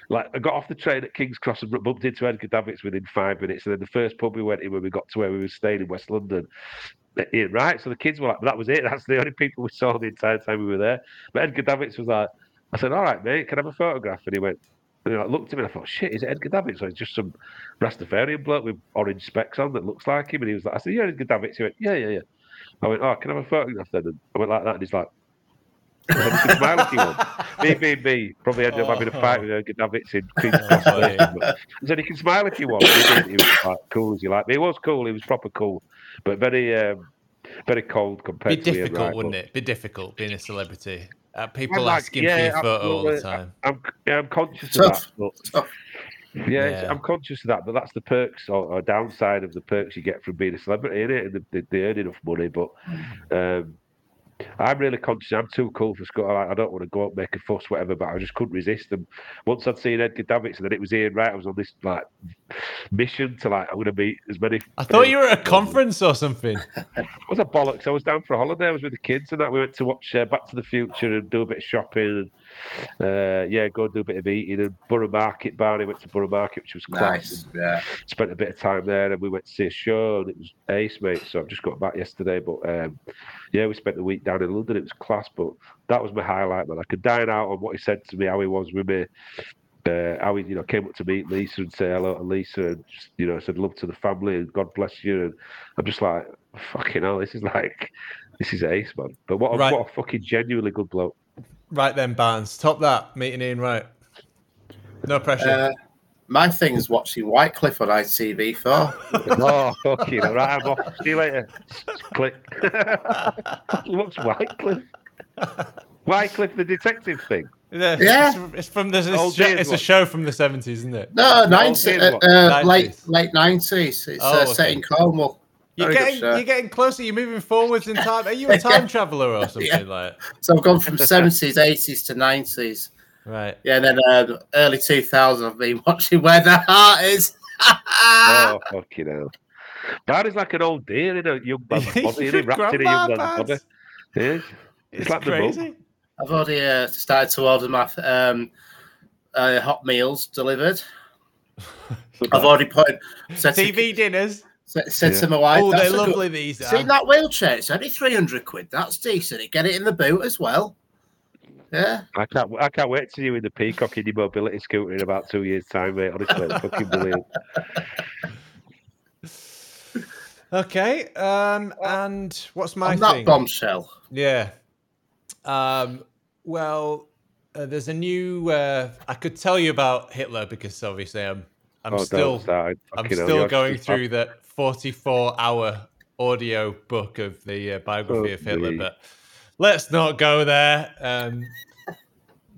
like, I got off the train at King's Cross and bumped into Edgar Davids within five minutes. And then the first pub we went in when we got to where we were staying in West London. uh, Ian Wright. So the kids were like, that was it. That's the only people we saw the entire time we were there. But Edgar Davids was like, I said, all right, mate, can I have a photograph? And he went, and like, looked at him and I thought, shit, is it Edgar Davids? So it's just some Rastafarian bloke with orange specs on that looks like him. And he was like, I said, yeah, Edgar Davids. He went, yeah, yeah, yeah. I went, oh, can I have a photograph then? And I went like that. And he's like, I said, you can smile if you want. (laughs) Me being me, probably ended up having a fight with Edgar Davids in Queen's Cross.
funny.
Station, but I said, he can smile if you want. He, did. he was like, cool as you like. He was cool. He was proper cool, but very, um, very cold
Be
compared to Ian
difficult,
Wright,
wouldn't
but-
it? Be difficult being a celebrity. Uh, people
I'm like,
asking
yeah,
for your photo all the time.
I'm, yeah, I'm conscious of that. But yeah,
Yeah.
I'm conscious of that, but that's the perks or, or downside of the perks you get from being a celebrity, is it? And they, they, they earn enough money, but um, I'm really conscious. I'm too cool for Scott. I, I don't want to go up, make a fuss, whatever. But I just couldn't resist them. Once I'd seen Edgar Davids, and then it was Ian Wright. I was on this like mission to like I'm going to meet as many.
I thought you were at a (laughs) conference or something.
It was a bollocks. I was down for a holiday. I was with the kids, and that we went to watch uh, Back to the Future and do a bit of shopping. And uh, yeah, go and do a bit of eating. And Borough Market, Barney went to Borough Market, which was class.
Nice. Yeah.
Spent a bit of time there, and we went to see a show, and it was ace, mate. So I've just got back yesterday, but um, yeah, we spent the week down in London. It was class, but that was my highlight, man. I could dine out on what he said to me, how he was with me. Uh, how he, you know, came up to meet Lisa and say hello to Lisa, and just, you know, said love to the family and God bless you. And I'm just like, fucking hell, this is like, this is ace, man. But what a,
Right.
what a fucking genuinely good bloke.
Right then, Barnes. Top that. Meeting Ian Wright. No pressure.
Uh, my thing is watching Wycliffe on ITV4.
oh, fuck you. right, I'm off. See you later. Click. (laughs) What's Wycliffe? Wycliffe, the detective thing.
yeah.
yeah.
It's, it's from the. It's,
Old
a show- it's a show from the seventies, isn't it?
No,
Oh,
90, uh, uh, late
90s.
late nineties. It's
Oh,
uh, set
okay.
in Cornwall.
You're
Very
getting,
show.
you're getting closer. You're moving forwards in time. Are you a (laughs) time traveler or something
Yeah.
like?
So I've gone from (laughs) seventies, eighties to nineties.
Right.
Yeah, and then uh, early two thousand. I've been (laughs) watching Where the Heart Is.
Oh, fucking hell. That is like an old deer in a young man's body, isn't
Your
it? Wrapped in a young man's body.
Baz.
Yeah. It's,
It's
like the mum.
crazy.
I've already uh, started to order my um, uh, hot meals delivered. I've already put said to,
TV dinners.
Said, said
Yeah.
to my wife.
Oh, they're
"That's a good-
lovely. These are.
See that wheelchair? It's only three hundred quid. That's decent. You get it in the boot as well. Yeah.
I can't, I can't wait to see you in the Peacock in your mobility scooter in about two years' time, mate. Honestly, it's fucking brilliant. (laughs)
Okay. Um. And what's my
On that
thing?
bombshell.
Yeah. Um. Well, uh, there's a new. Uh, I could tell you about Hitler because obviously I'm. I'm
oh,
still. I'm
Fucking hell,
still going through that 44 hour audio book of the uh, biography
Oh,
of Hitler,
me.
but let's not go there. Um,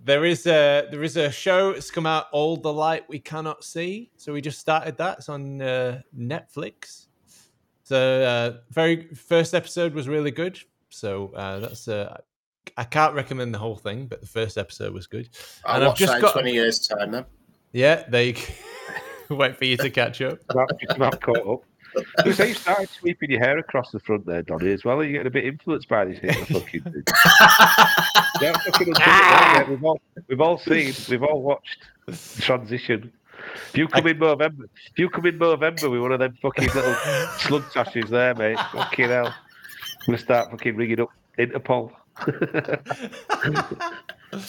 there is a there is a show that's come out, All the Light We Cannot See. So we just started that. It's on uh, Netflix. So uh, very first episode was really good. So uh, that's uh, I can't recommend the whole thing, but the first episode was good.
I'll
And I've just
that in
got-
twenty years' time. Then.
Yeah, they (laughs) (laughs) wait for you to catch up.
Not, not caught up. You say you started sweeping your hair across the front there, Donny, as well. Are you getting a bit influenced by this Hitler fucking (laughs) thing? yeah, fucking ah! until now, we've all we've all seen, we've all watched transition. If you come in November, if you come in November with one of them fucking little (laughs) slug tashes there, mate, fucking hell, I'm gonna start fucking ringing up Interpol. (laughs)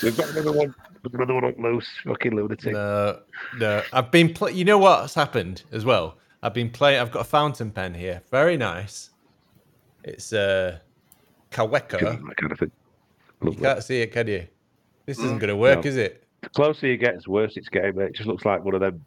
We've got another one, we've got another one up loose, fucking lunatic.
No, no. I've been. Pl- you know what's happened as well? I've been playing. I've got a fountain pen here. Very nice. It's uh, Kaweco.
That kind of thing.
You can't see it, can you? This isn't going to work,
No.
is it?
The closer you get, the worse it's getting. It just looks like one of them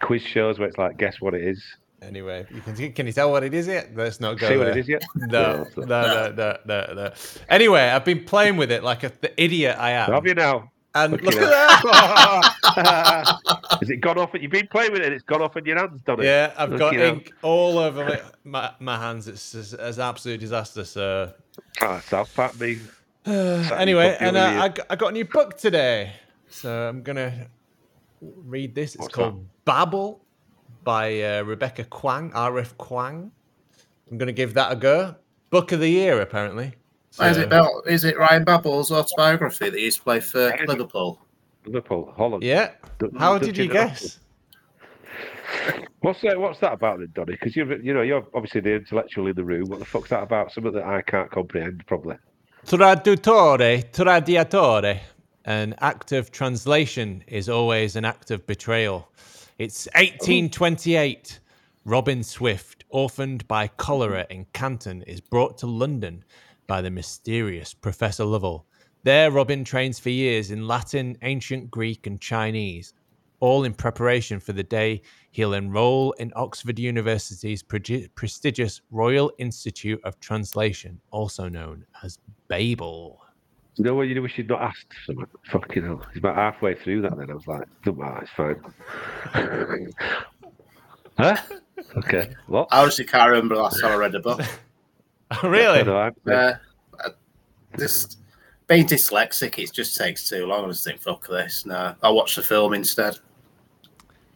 quiz shows where it's like, guess what it is.
Anyway, you can can you tell what it is yet? Let's not go
See what
there.
it is yet? (laughs)
No, no, no, no, no, no. Anyway, I've been playing with it like a, the idiot I am.
Have you now?
And
Fucking
look at
hell.
that.
Has (laughs) it gone off? You've been playing with it. It's gone off in your hands, done it?
Yeah, I've got
Fucking hell.
ink all over my, my, my hands. It's, it's, it's an absolute disaster. So,
Ah, South Park me.
anyway,
fucking
and uh,
idiot.
I, g- I got a new book today. So I'm gonna read this. It's
What's
called Babel by uh, Rebecca Kuang, R.F. Kuang. I'm gonna give that a go. Book of the year, apparently.
Is
So-
it Bell? Is it Ryan Babel's autobiography that he used to play for Liverpool?
Liverpool, Holland.
Yeah.
Du-
How
Dutch
did you guess? (laughs)
What's that? What's that about then, Donny? Because you're, you know, you're obviously the intellectual in the room. What the fuck's that about? Something that I can't comprehend, probably.
Traduttore, tradiatore. An act of translation is always an act of betrayal. It's 1828. Robin Swift, orphaned by cholera in Canton, is brought to London by the mysterious Professor Lovell. There, Robin trains for years in Latin, ancient Greek, and Chinese, all in preparation for the day he'll enroll in Oxford University's pregi- prestigious Royal Institute of Translation, also known as Babel.
You know what? You wish you'd not asked. Something. Fucking hell. He's about halfway through that. Then I was like, "Doesn't matter. It's fine." (laughs) huh? Okay. What?
I honestly can't remember the last time I read a book. (laughs)
really?
I know,
Uh, just being dyslexic, it just takes too long. I just think, fuck this. No, I'll watch the film instead.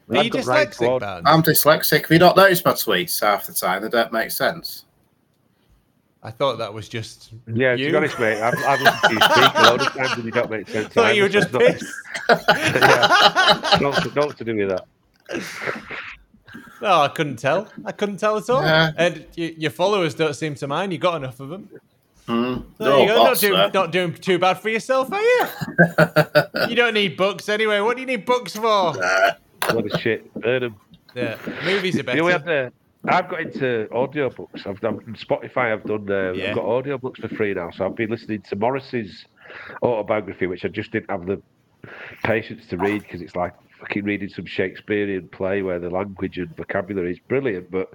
Are
I've
you
got right
dyslexic,
quad.
Barnes?
I'm dyslexic. Have you not noticed my tweets half the time? They don't make sense.
I thought that was just.
Yeah, to
you.
be honest, mate, I've, I've listened to you speak a load of times and you don't make sense. (laughs)
thought you were just
so it's
pissed.
not- yeah, (laughs) not, to, not to do with that.
No, I couldn't tell. I couldn't tell at all.
Yeah.
And y- your followers don't seem to mind. You got enough of them.
Mm.
There you
all
go. Not doing,
though.
not doing too bad for yourself, are you? (laughs) you don't need books anyway. What do you need books for?
What a shit. Burn 'em.
Yeah, movies are
You
better.
know, we had the, I've got into audiobooks. I've done Spotify. I've done. Uh,
Yeah.
I've got audiobooks for free now. So I've been listening to Morrissey's autobiography, which I just didn't have the patience to read because it's like fucking reading some Shakespearean play where the language and vocabulary is brilliant, but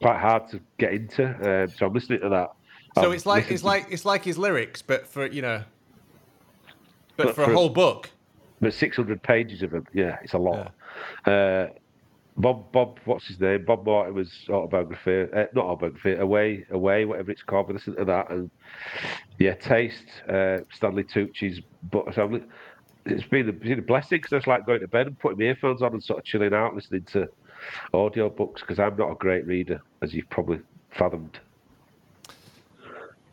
quite hard to get into. Um, so I'm listening to that.
so
I've
it's like it's
to-
like it's like his lyrics, but for you know, but,
But
for,
for-
a whole book.
But 600 pages of them. Yeah, it's a lot. Uh, Bob, Bob, what's his name? Bob Mortimer's autobiography, uh, not autobiography, Away, Away, whatever it's called. But listen to that, and yeah, Taste, uh, Stanley Tucci's. But so it's been a, it's been a blessing because I just like going to bed and putting my earphones on and sort of chilling out, listening to audio books because I'm not a great reader, as you've probably fathomed.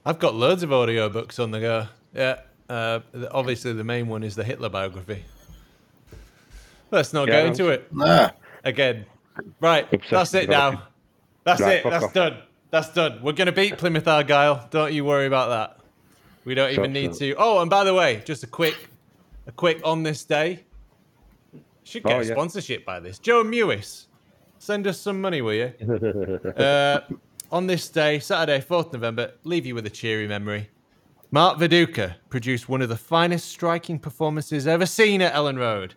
I've got loads of audio books on the go. Yeah. Uh, obviously, the main one is the Hitler biography. Let's not
Yeah,
get into it
No.
Again. Right,
Obsessed
that's it now. That's
Right,
it. That's
off.
done. That's done. We're gonna beat Plymouth Argyle. Don't you worry about that. We don't even need to. Oh, and by the way, just a quick, a quick on this day. Should get
Oh, yeah.
sponsorship by this. Joe Mewis, send us some money, will you? (laughs) uh, on this day, Saturday, 4th November, leave you with a cheery memory. Mark Viduka produced one of the finest striking performances ever seen at Elland Road.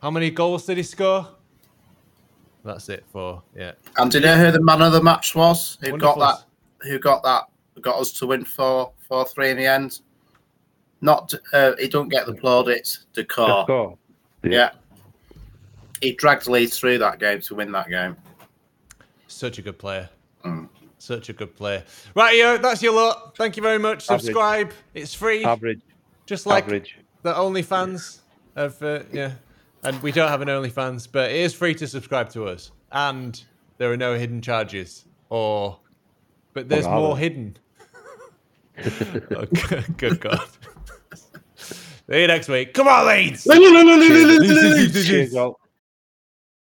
How many goals did he score? That's it for yeah.
And do you know who the man of the match was? Who got that? Who got that? Got us to win four, four, three in the end. Not. Uh, he don't get the plaudits. Dacourt.
Score.
Yeah. He dragged Leeds through that game to win that game.
Such a good player.
Mm.
Such a good player. Right, yo, that's your lot. Thank you very much.
Average.
Subscribe. It's free.
Average.
just like
average.
the OnlyFans of uh, yeah. And we don't have an OnlyFans, but it is free to subscribe to us. And there are no hidden charges. Or but there's
are
more
there?
hidden. (laughs) oh, good, good God. See you next week. Come on, Leeds!
Cheers, all.